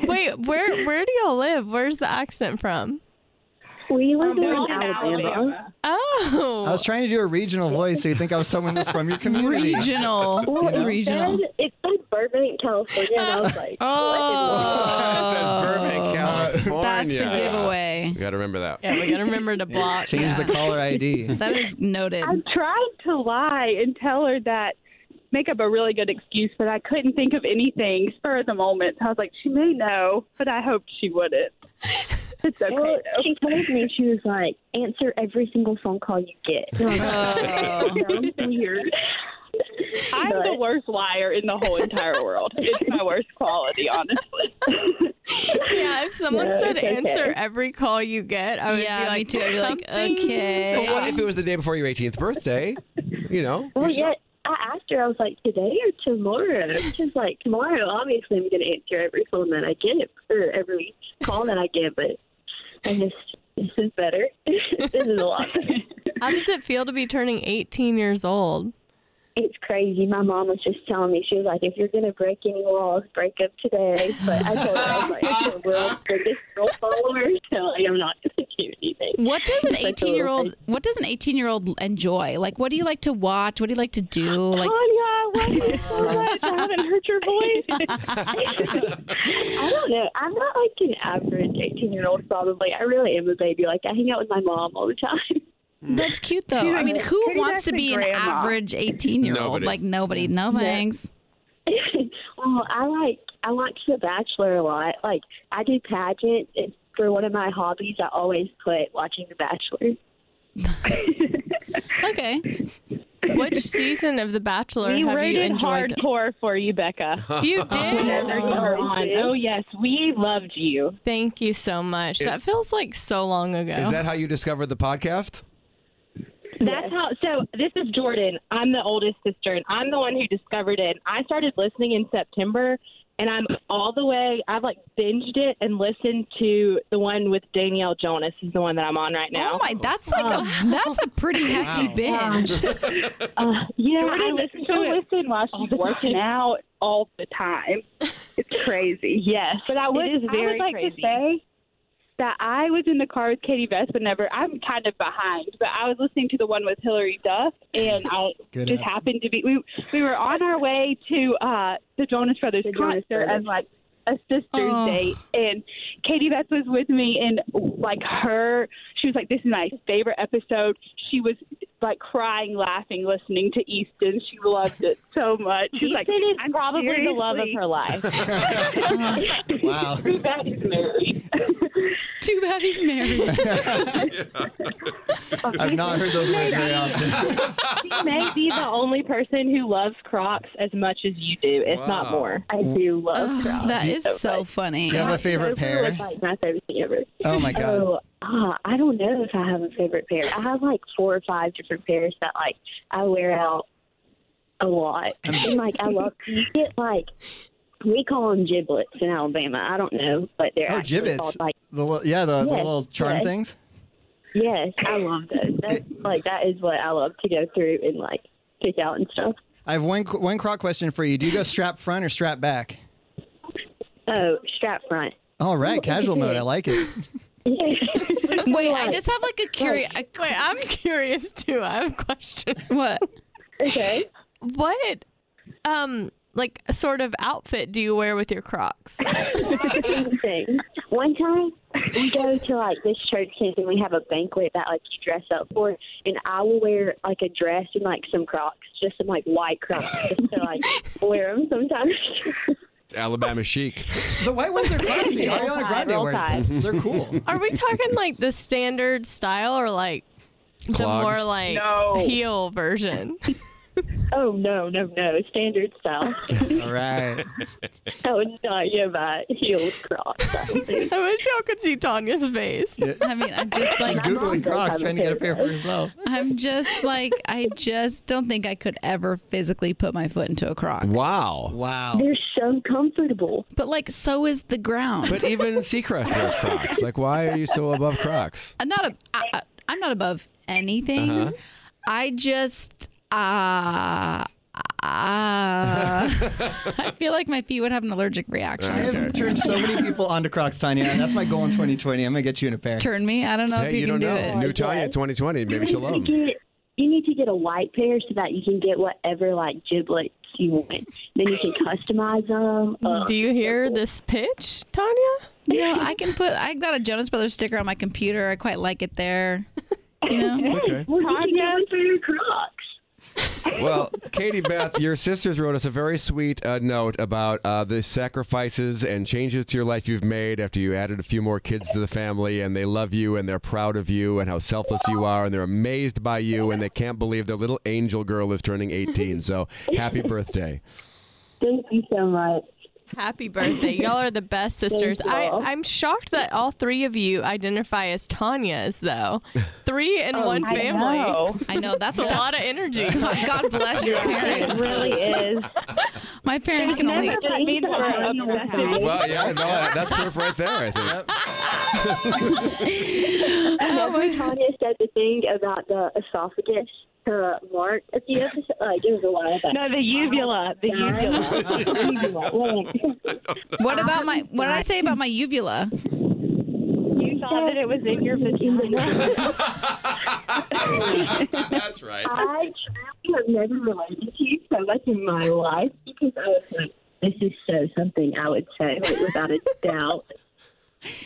*laughs* Wait, where where do y'all live? Where's the accent from? We live um, in Alabama. Oh. I was trying to do a regional voice, so you think I was someone that's from your community. Regional. *laughs* Well, it Regional. said, it said Burbank, California, and I was like, Oh. *laughs* it says Burbank, oh. That's the giveaway. We got to remember that. Yeah, we gotta remember to block. Change the caller ID. *laughs* That is noted. I tried to lie and tell her that make up a really good excuse, but I couldn't think of anything spur of the moment. So I was like, she may know, but I hoped she wouldn't. It's okay. well, she told me she was like, answer every single phone call you get. And I'm like, oh. that sounds weird. *laughs* I'm the worst liar in the whole entire world. It's my worst quality, honestly. *laughs* Yeah, if someone No, said it's okay. answer every call you get, I would Yeah, be me like, too. I'd be like, okay." But what if it was the day before your 18th birthday? You know, Well, you're still- yeah, I asked her, I was like, today or tomorrow? She's like, tomorrow. Obviously, I'm going to answer every phone that I get or every call that I get, but I just, this is better. *laughs* this is a lot better. How does it feel to be turning 18 years old? It's crazy. My mom was just telling me, she was like, if you're going to break any laws, break up today. But I told her, I was like, I'm the world's biggest girl follower, *laughs* so like, I'm not going to do anything. What does an *laughs* a 18 year old what does an 18 year old enjoy? Like what do you like to watch? What do you like to do? Like Tanya, I love you so *laughs* much. I haven't heard your voice. I don't know. I'm not like an average 18 year old, probably. I really am a baby. Like, I hang out with my mom all the time. Mm. That's cute though. I mean, who Pretty wants to be a an grandma. average 18 year old? Like nobody. No thanks. *laughs* well, I like I watch The Bachelor a lot. Like I do pageant. It's for one of my hobbies. I always put watching The Bachelor. *laughs* okay. Which season of The Bachelor we have you rated enjoyed? hardcore for you, Becca. You *laughs* did? Whenever you were on. Oh yes, we loved you. Thank you so much. It- that feels like so long ago. is that how you discovered the podcast? That's how. So this is Jordan. I'm the oldest sister, and I'm the one who discovered it. I started listening in September, and I'm all the way. I've like binged it and listened to the one with Danielle Jonas. Is the one that I'm on right now. Oh my, that's like a that's a pretty hefty binge. *laughs* Uh, yeah, Jordan I listen to to it listen while she's the working out all the time. It's crazy. Yes, But I would, it is I very would like crazy. to say that I was in the car with Katie Beth never. I'm kind of behind, but I was listening to the one with Hilary Duff, and I *laughs* Good just app. happened to be we we were on our way to uh the Jonas Brothers The Jonas concert Brothers. as like a sister's Oh. date, and Katie Beth was with me, and like her, she was like, "This is my favorite episode." She was like crying, laughing, listening to Easton. She loved it so much. She was like, Easton is "I'm probably the love of her life. *laughs* Wow. Too bad he's married. *laughs* Too bad he's married. *laughs* I've not heard those words very often. she may be the only person who loves Crocs as much as you do, if not more. I do love Ugh, Crocs. that is so so much. funny. Do you have a favorite pair? was, like my favorite thing ever. Oh my god. Oh, ah, I don't know if I have a favorite pair. I have like four or five different pairs that like I wear out a lot. And like I love you get like we call them giblets in Alabama. I don't know, but they're Oh, giblets. called like The yeah, the, the little charm yes. things. yes, I love those. That's like that is what I love to go through and like pick out and stuff. I have one one croc question for you. Do you go strap front or strap back? Oh, strap front. All right, *laughs* casual mode. I like it. *laughs* Wait, I just have like a curious. Wait, I'm curious too. I have a question. *laughs* What? Okay. What, um, like sort of outfit do you wear with your Crocs? thing. One time we go to like this church camp and we have a banquet that like you dress up for and I will wear like a dress and like some Crocs, just some like white Crocs, just to like wear them sometimes. Alabama chic. The white ones are classy. Roll Ariana Tide, Grande Roll wears Tide. them. They're cool. *laughs* Are we talking like the standard style or like the more like No. heel version? *laughs* *laughs* oh no, no, no, standard style. *laughs* All right. *laughs* I would not give a heeled Crocs. I don't think. I wish y'all could see Tanya's face. I mean, I'm just like She's like googling Crocs, trying to get a pair pair for herself. I'm just like I just don't think I could ever physically put my foot into a croc. Wow. Wow. They're so comfortable. But like so is the ground. But even Seacrest wears Crocs. Like, why are you so above Crocs? I'm not a, I, I'm not above anything. Uh-huh. I just uh, uh, *laughs* I feel like my feet would have an allergic reaction. I have turned so many people onto Crocs, Tanya, and that's my goal in 2020. I'm gonna get you in a pair. Turn me. I don't know if Hey, you, you can don't do know. it. New Tanya 2020. Maybe she'll love you them. need to get you need to get a white pair so that you can get whatever like giblets you want. Then you can customize them. Uh, Do you hear this pitch, Tanya? You know, I can put. I got a Jonas Brothers sticker on my computer. I quite like it there. You know. Okay. well, you can for your Crocs. Well, Katie Beth, your sisters wrote us a very sweet uh, note about uh, the sacrifices and changes to your life you've made after you added a few more kids to the family, and they love you and they're proud of you and how selfless you are, and they're amazed by you, and they can't believe their little angel girl is turning 18. So happy birthday. Thank you so much. Happy birthday. Y'all are the best sisters. I, I'm shocked that all three of you identify as Tanya's, though. *laughs* Three in Oh, one I family. know. I know that's That's a lot of energy. *laughs* God bless your parents. It really is. My parents can only. Never let me down. Well, yeah, no, that's proof right there. I think. Whenever *laughs* Tanya said the thing about the esophagus to Mark a few episodes, like it was a while back. No, the uvula. The uvula. *laughs* *laughs* What about my? What did I say about my uvula? You thought that it was in your vagina. *laughs* That's right. I truly have never related to you so much in my life because I was like, this is so something I would say like, without a doubt.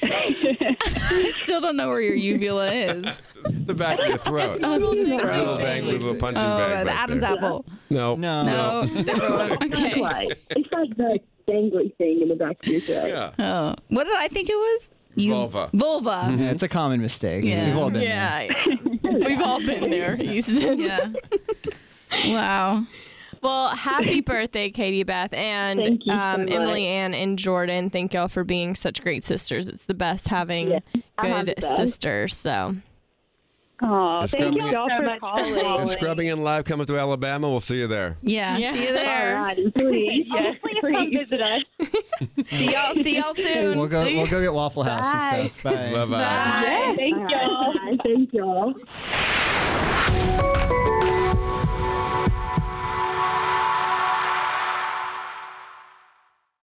I still don't know where your uvula is. *laughs* The back of your throat. Oh, the Little throat. bang, little punching Oh, bag. the Adam's there. apple. No. No. No, different one. It's Okay. like it's like the dangly thing in the back of your throat. Yeah. Oh, what did I think it was? You- Vulva. Vulva. Yeah, it's a common mistake. Yeah. We've all been there. Yeah. *laughs* We've all been there, Easton. Yeah. Wow. Well, happy *laughs* birthday, Katie Beth and Thank you so um, much. Emily Ann and Jordan. Thank y'all for being such great sisters. It's the best having Yeah, good sisters. So Oh, If thank scrubbing, y'all so for much calling. if scrubbing in live comes to Alabama, we'll see you there. Yeah. Yeah. See you there. Alrighty, please. *laughs* yes, please come visit us. *laughs* See y'all. See y'all soon. We'll go. We'll go get Waffle House and stuff. Bye. Bye bye. Yeah, Thank y'all. Bye. Thank y'all.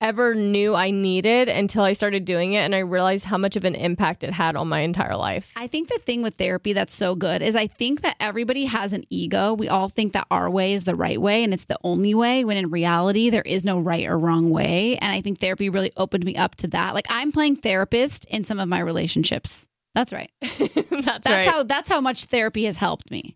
ever knew I needed until I started doing it and I realized how much of an impact it had on my entire life. I think the thing with therapy that's so good is I think that everybody has an ego. We all think that our way is the right way and it's the only way, when in reality, there is no right or wrong way. And I think therapy really opened me up to that. Like I'm playing therapist in some of my relationships. That's right. *laughs* that's, That's right. how that's how much therapy has helped me.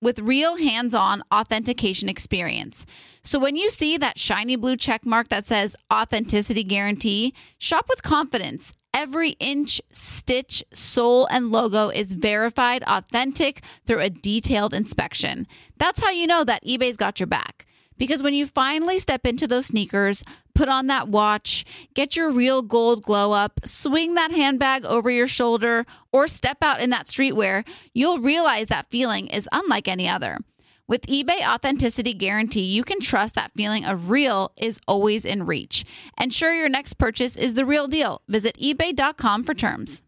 with real hands on authentication experience. So when you see that shiny blue check mark that says authenticity guarantee, shop with confidence. Every inch, stitch, sole, and logo is verified authentic through a detailed inspection. That's how you know that eBay's got your back. Because when you finally step into those sneakers, put on that watch, get your real gold glow up, swing that handbag over your shoulder, or step out in that streetwear, you'll realize that feeling is unlike any other. With eBay Authenticity Guarantee, you can trust that feeling of real is always in reach. Ensure your next purchase is the real deal. Visit eBay.com for terms.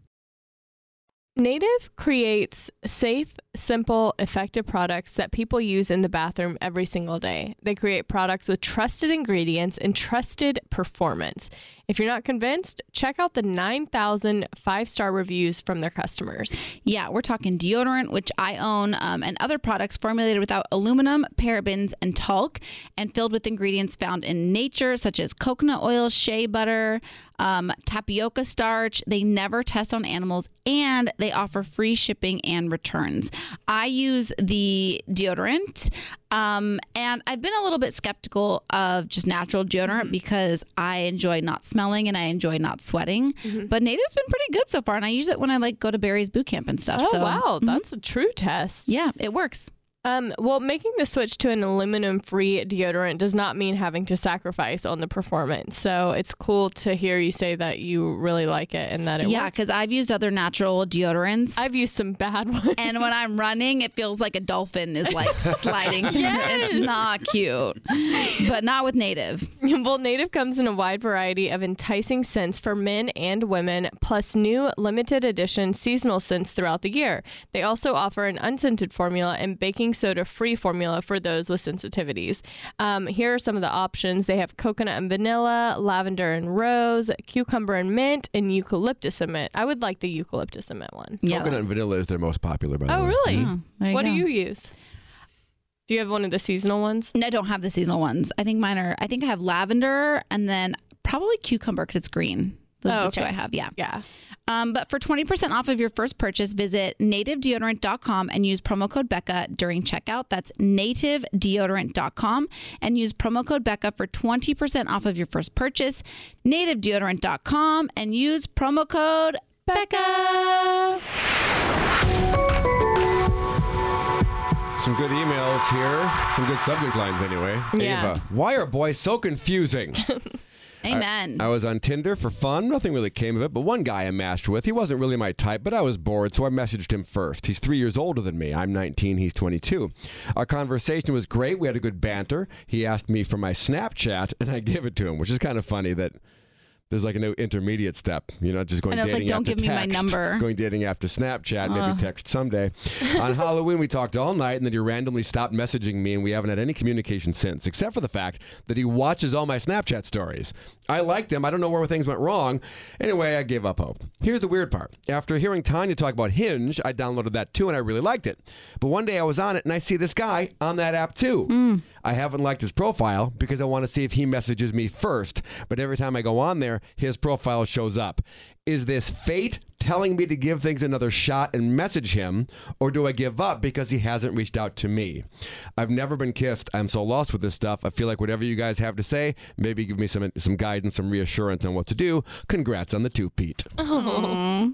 Native creates safe, simple, effective products that people use in the bathroom every single day. They create products with trusted ingredients and trusted performance. If you're not convinced, check out the 9,000 five star reviews from their customers. Yeah, we're talking deodorant, which I own, um, and other products formulated without aluminum, parabens, and talc, and filled with ingredients found in nature, such as coconut oil, shea butter, um, tapioca starch. They never test on animals, and they offer free shipping and returns. I use the deodorant. Um, and I've been a little bit skeptical of just natural deodorant Mm-hmm. because I enjoy not smelling and I enjoy not sweating. Mhm. But Native's been pretty good so far, and I use it when I like go to Barry's boot camp and stuff. Oh, so wow. mhm. That's a true test. yeah, it works. Um, well, making the switch to an aluminum free deodorant does not mean having to sacrifice on the performance. So it's cool to hear you say that you really like it and that it Yeah, because I've used other natural deodorants. I've used some bad ones. and when I'm running, it feels like a dolphin is like *laughs* sliding. through. Yes. It's not cute, but not with Native. *laughs* Well, Native comes in a wide variety of enticing scents for men and women, plus new limited edition seasonal scents throughout the year. They also offer an unscented formula and baking soda free formula for those with sensitivities. Um, here are some of the options they have coconut and vanilla, lavender and rose, cucumber and mint, and eucalyptus and mint. I would like the eucalyptus and mint one. Coconut and vanilla is their most popular, by the Oh, way. really? Oh, there you what do you use? Do you have one of the seasonal ones? No, I don't have the seasonal ones. I think mine are. I think I have lavender and then probably cucumber because it's green. Those are Oh, the two okay. I have. Yeah. Yeah. Um, but for 20% off of your first purchase, visit nativedeodorant.com and use promo code Becca during checkout. That's nativedeodorant.com and use promo code Becca for 20% off of your first purchase. Nativedeodorant.com and use promo code Becca. Some good emails here. Some good subject lines, anyway. Yeah. Ava, why are boys so confusing? *laughs* Amen. I was on Tinder for fun. Nothing really came of it, but one guy I matched with, he wasn't really my type, but I was bored, so I messaged him first. He's three years older than me. I'm 19, he's 22. Our conversation was great. We had a good banter. He asked me for my Snapchat, and I gave it to him, which is kind of funny that there's like a new intermediate step. You know, just going I know, like, dating don't after give me my number. Going dating after Snapchat, maybe text someday. On *laughs* Halloween, we talked all night, and then he randomly stopped messaging me, and we haven't had any communication since, except for the fact that he watches all my Snapchat stories. I liked him. I don't know where things went wrong. Anyway, I gave up hope. Here's the weird part. After hearing Tanya talk about Hinge, I downloaded that too, and I really liked it. But one day I was on it, and I see this guy on that app too. Mm. I haven't liked his profile because I want to see if he messages me first. But every time I go on there, his profile shows up. Is this fate telling me to give things another shot and message him, or do I give up because he hasn't reached out to me? I've never been kissed. I'm so lost with this stuff. I feel like whatever you guys have to say, maybe give me some some guidance, some reassurance on what to do. Congrats on the two, Pete. Aw.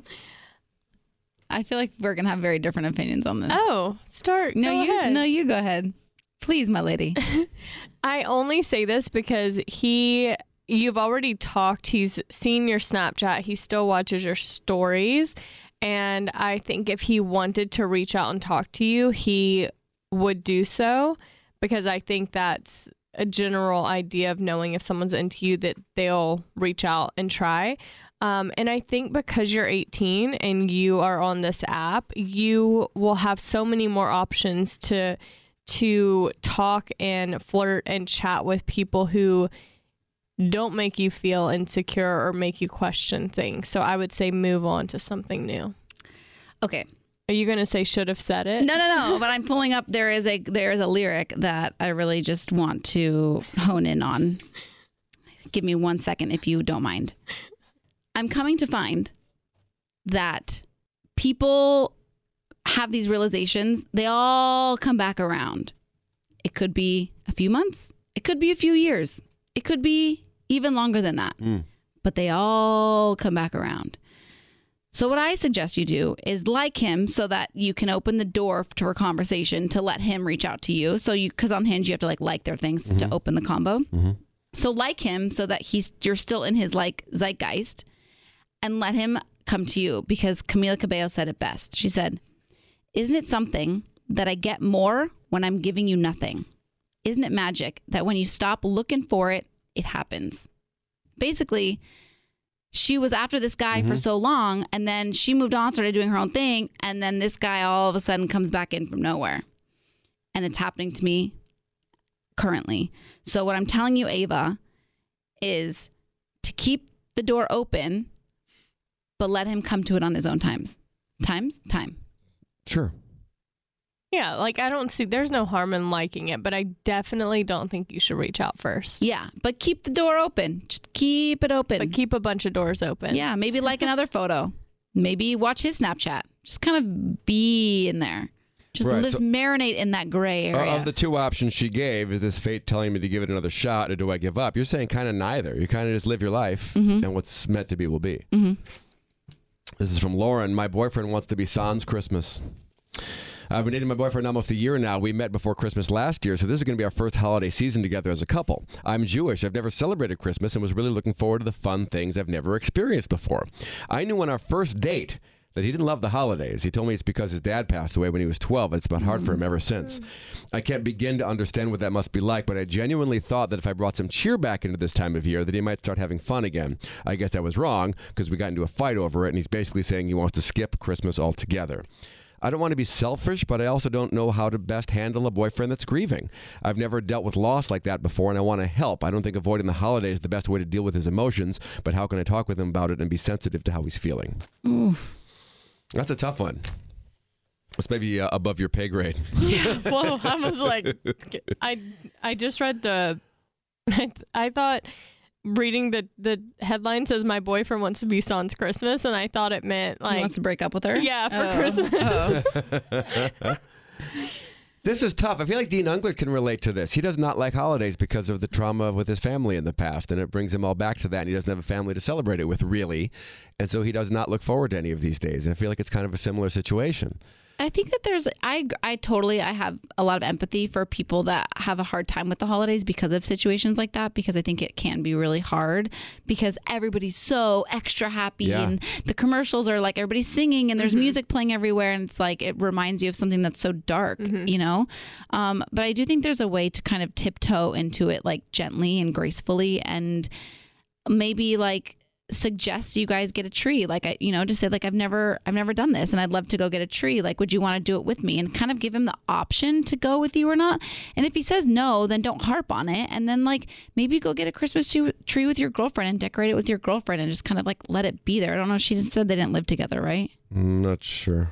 I feel like we're gonna have very different opinions on this. Oh, start. No, go you. ahead. No, you go ahead, please, my lady. *laughs* I only say this because he you've already talked. He's seen your Snapchat. He still watches your stories. And I think if he wanted to reach out and talk to you, he would do so because I think that's a general idea of knowing if someone's into you that they'll reach out and try. Um, and I think because you're 18 and you are on this app, you will have so many more options to to talk and flirt and chat with people who don't make you feel insecure or make you question things. So I would say move on to something new. Okay. Are you going to say should have said it? No, no, no. but I'm pulling up. There is a there is a lyric that I really just want to hone in on. Give me one second, if you don't mind. I'm coming to find that people have these realizations. They all come back around. It could be a few months. It could be a few years. It could be even longer than that. Hmm. But they all come back around. So what I suggest you do is like him so that you can open the door to a conversation to let him reach out to you. So you cuz on Hinge you have to like like their things to mm-hmm. open the combo. Mm-hmm. So like him so that he's you're still in his like zeitgeist and let him come to you because Camila Cabello said it best. She said, "Isn't it something that I get more when I'm giving you nothing? Isn't it magic that when you stop looking for it, it happens?" Basically, she was after this guy for Mhm. so long and then she moved on started doing her own thing and then this guy all of a sudden comes back in from nowhere and it's happening to me currently so what i'm telling you ava is to keep the door open but let him come to it on his own times times time Sure. Yeah, like I don't see there's no harm in liking it, but I definitely don't think you should reach out first. Yeah, but keep the door open. Just keep it open. But keep a bunch of doors open. yeah maybe like *laughs* another photo maybe watch his snapchat just kind of be in there just, Right, just so- marinate in that gray area Of the two options she gave, is this fate telling me to give it another shot or do I give up? You're saying kind of neither. You kind of just live your life Mhm. and what's meant to be will be. Mhm. This is from Lauren. My boyfriend wants to be sans Christmas. I've been dating my boyfriend almost a year now. We met before Christmas last year, so this is going to be our first holiday season together as a couple. I'm Jewish. I've never celebrated Christmas and was really looking forward to the fun things I've never experienced before. I knew on our first date that he didn't love the holidays. He told me it's because his dad passed away when he was 12. and It's been hard for him ever since. I can't begin to understand what that must be like, but I genuinely thought that if I brought some cheer back into this time of year, that he might start having fun again. I guess I was wrong because we got into a fight over it, and he's basically saying he wants to skip Christmas altogether. I don't want to be selfish, but I also don't know how to best handle a boyfriend that's grieving. I've never dealt with loss like that before, and I want to help. I don't think avoiding the holidays is the best way to deal with his emotions, but how can I talk with him about it and be sensitive to how he's feeling? Oof. That's a tough one. It's maybe uh, above your pay grade. *laughs* Yeah. *laughs* Well, I was like, I I just read the. I, *laughs* th- I thought reading the the headline says my boyfriend wants to be sans Christmas, and I thought it meant like wants to break up with her? Yeah, for Oh. Christmas. Oh. *laughs* This is tough. I feel like Dean Unglert can relate to this. He does not like holidays because of the trauma with his family in the past, and it brings him all back to that. And he doesn't have a family to celebrate it with, really, and so he does not look forward to any of these days. And I feel like it's kind of a similar situation. I think that there's I I totally I have a lot of empathy for people that have a hard time with the holidays because of situations like that because I think it can be really hard because everybody's so extra happy Yeah. and the commercials are like everybody's singing and there's music playing everywhere and it's like it reminds you of something that's so dark, you know. Um, but I do think there's a way to kind of tiptoe into it like gently and gracefully and maybe like suggest you guys get a tree. Like i you know just say like i've never i've never done this and i'd love to go get a tree. Like would you want to do it with me? And kind of give him the option to go with you or not. And if he says no then don't harp on it. And then like maybe go get a christmas tree- with your girlfriend and decorate it with your girlfriend and just kind of like let it be there. I don't know she just said they didn't live together right? I'm not sure.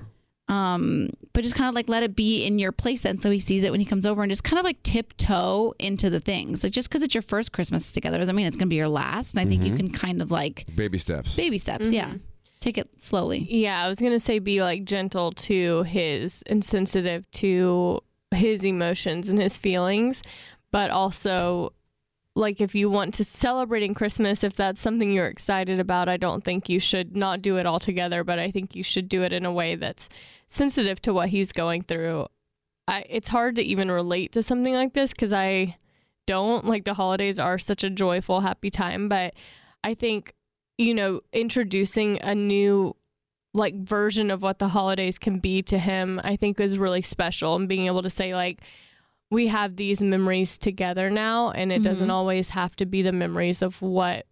Um but just kind of like let it be in your place then so he sees it when he comes over and just kind of like tiptoe into the things like just because it's your first christmas together doesn't mean it's gonna be your last and i think you Mhm. can kind of like Baby steps. baby steps yeah take it slowly Yeah, I was gonna say be like gentle to his and sensitive to his emotions and his feelings, but also like if you want to celebrating Christmas, if that's something you're excited about, I don't think you should not do it all together, but I think you should do it in a way that's sensitive to what he's going through. I, it's hard to even relate to something like this because I don't like the holidays are such a joyful, happy time, but I think you know introducing a new like version of what the holidays can be to him, I think is really special. And being able to say like we have these memories together now, and it doesn't Mhm. always have to be the memories of what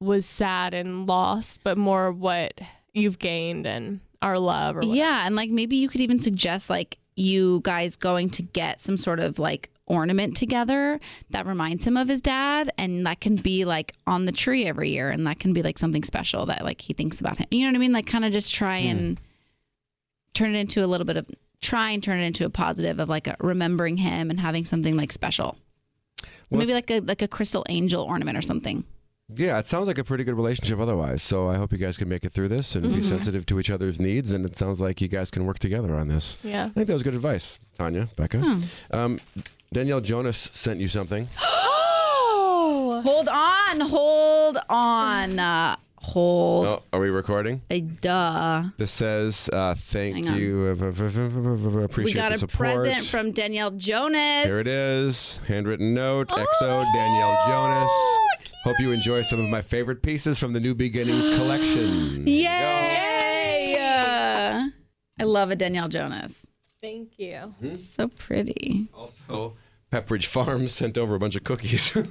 was sad and lost, but more what you've gained and our love. Or Yeah, and like maybe you could even suggest like you guys going to get some sort of like ornament together that reminds him of his dad and that can be like on the tree every year and that can be like something special that like he thinks about him. You know what I mean? Like kind of just try and turn it into a little bit of try and turn it into a positive of like a, remembering him and having something like special. Well, Maybe like a like a crystal angel ornament or something. Yeah, it sounds like a pretty good relationship otherwise. So I hope you guys can make it through this and be Mhm. sensitive to each other's needs. And it sounds like you guys can work together on this. Yeah. I think that was good advice, Tanya, Becca. Hmm. Um, Danielle Jonas sent you something. Oh, *gasps* hold on, hold on, uh, hold. Oh, are we recording? A duh. This says, uh, thank Hang on. you. Appreciate we got the a present from Danielle Jonas. Here it is. Handwritten note. Oh, XO Danielle Jonas. Hope you enjoy some of my favorite pieces from the New Beginnings *gasps* collection. Yay! I love a Danielle Jonas. Thank you. So pretty. Also, Pepperidge Farms sent over a bunch of cookies. *laughs*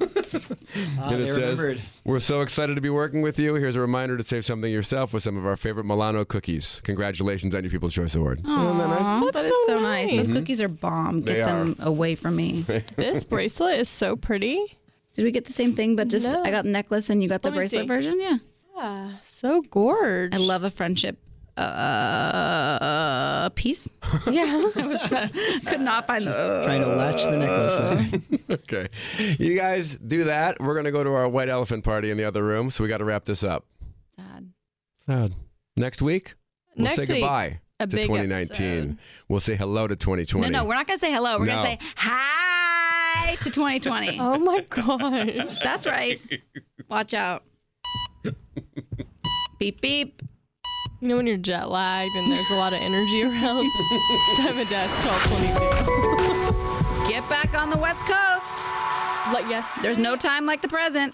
Ah, and they it says, remembered. We're so excited to be working with you. Here's a reminder to save something yourself with some of our favorite Milano cookies. Congratulations on your People's Choice Award. Aw, that is so nice. Those Mhm. cookies are bomb. Get They them away from me. *laughs* this bracelet is so pretty. Did we get the same thing? But just No. I got the necklace and you got the Let me bracelet see. version. Yeah. Yeah, so gorge. I love a friendship uh, piece. *laughs* Yeah. *laughs* I was, could not find the. Trying to latch the necklace there. *laughs* okay. You guys do that. We're going to go to our white elephant party in the other room. So we got to wrap this up. Sad. Sad. Next week, we'll Next say week, goodbye to big 2019. We'll say hello to 2020. No, no, we're not gonna say hello. We're No. gonna say hi to 2020. oh my god. That's right. Watch out. beep beep. You know when you're jet lagged and there's a lot of energy around? *laughs* Time of death, 1222. Get back on the West Coast. Like yes. There's no time like the present.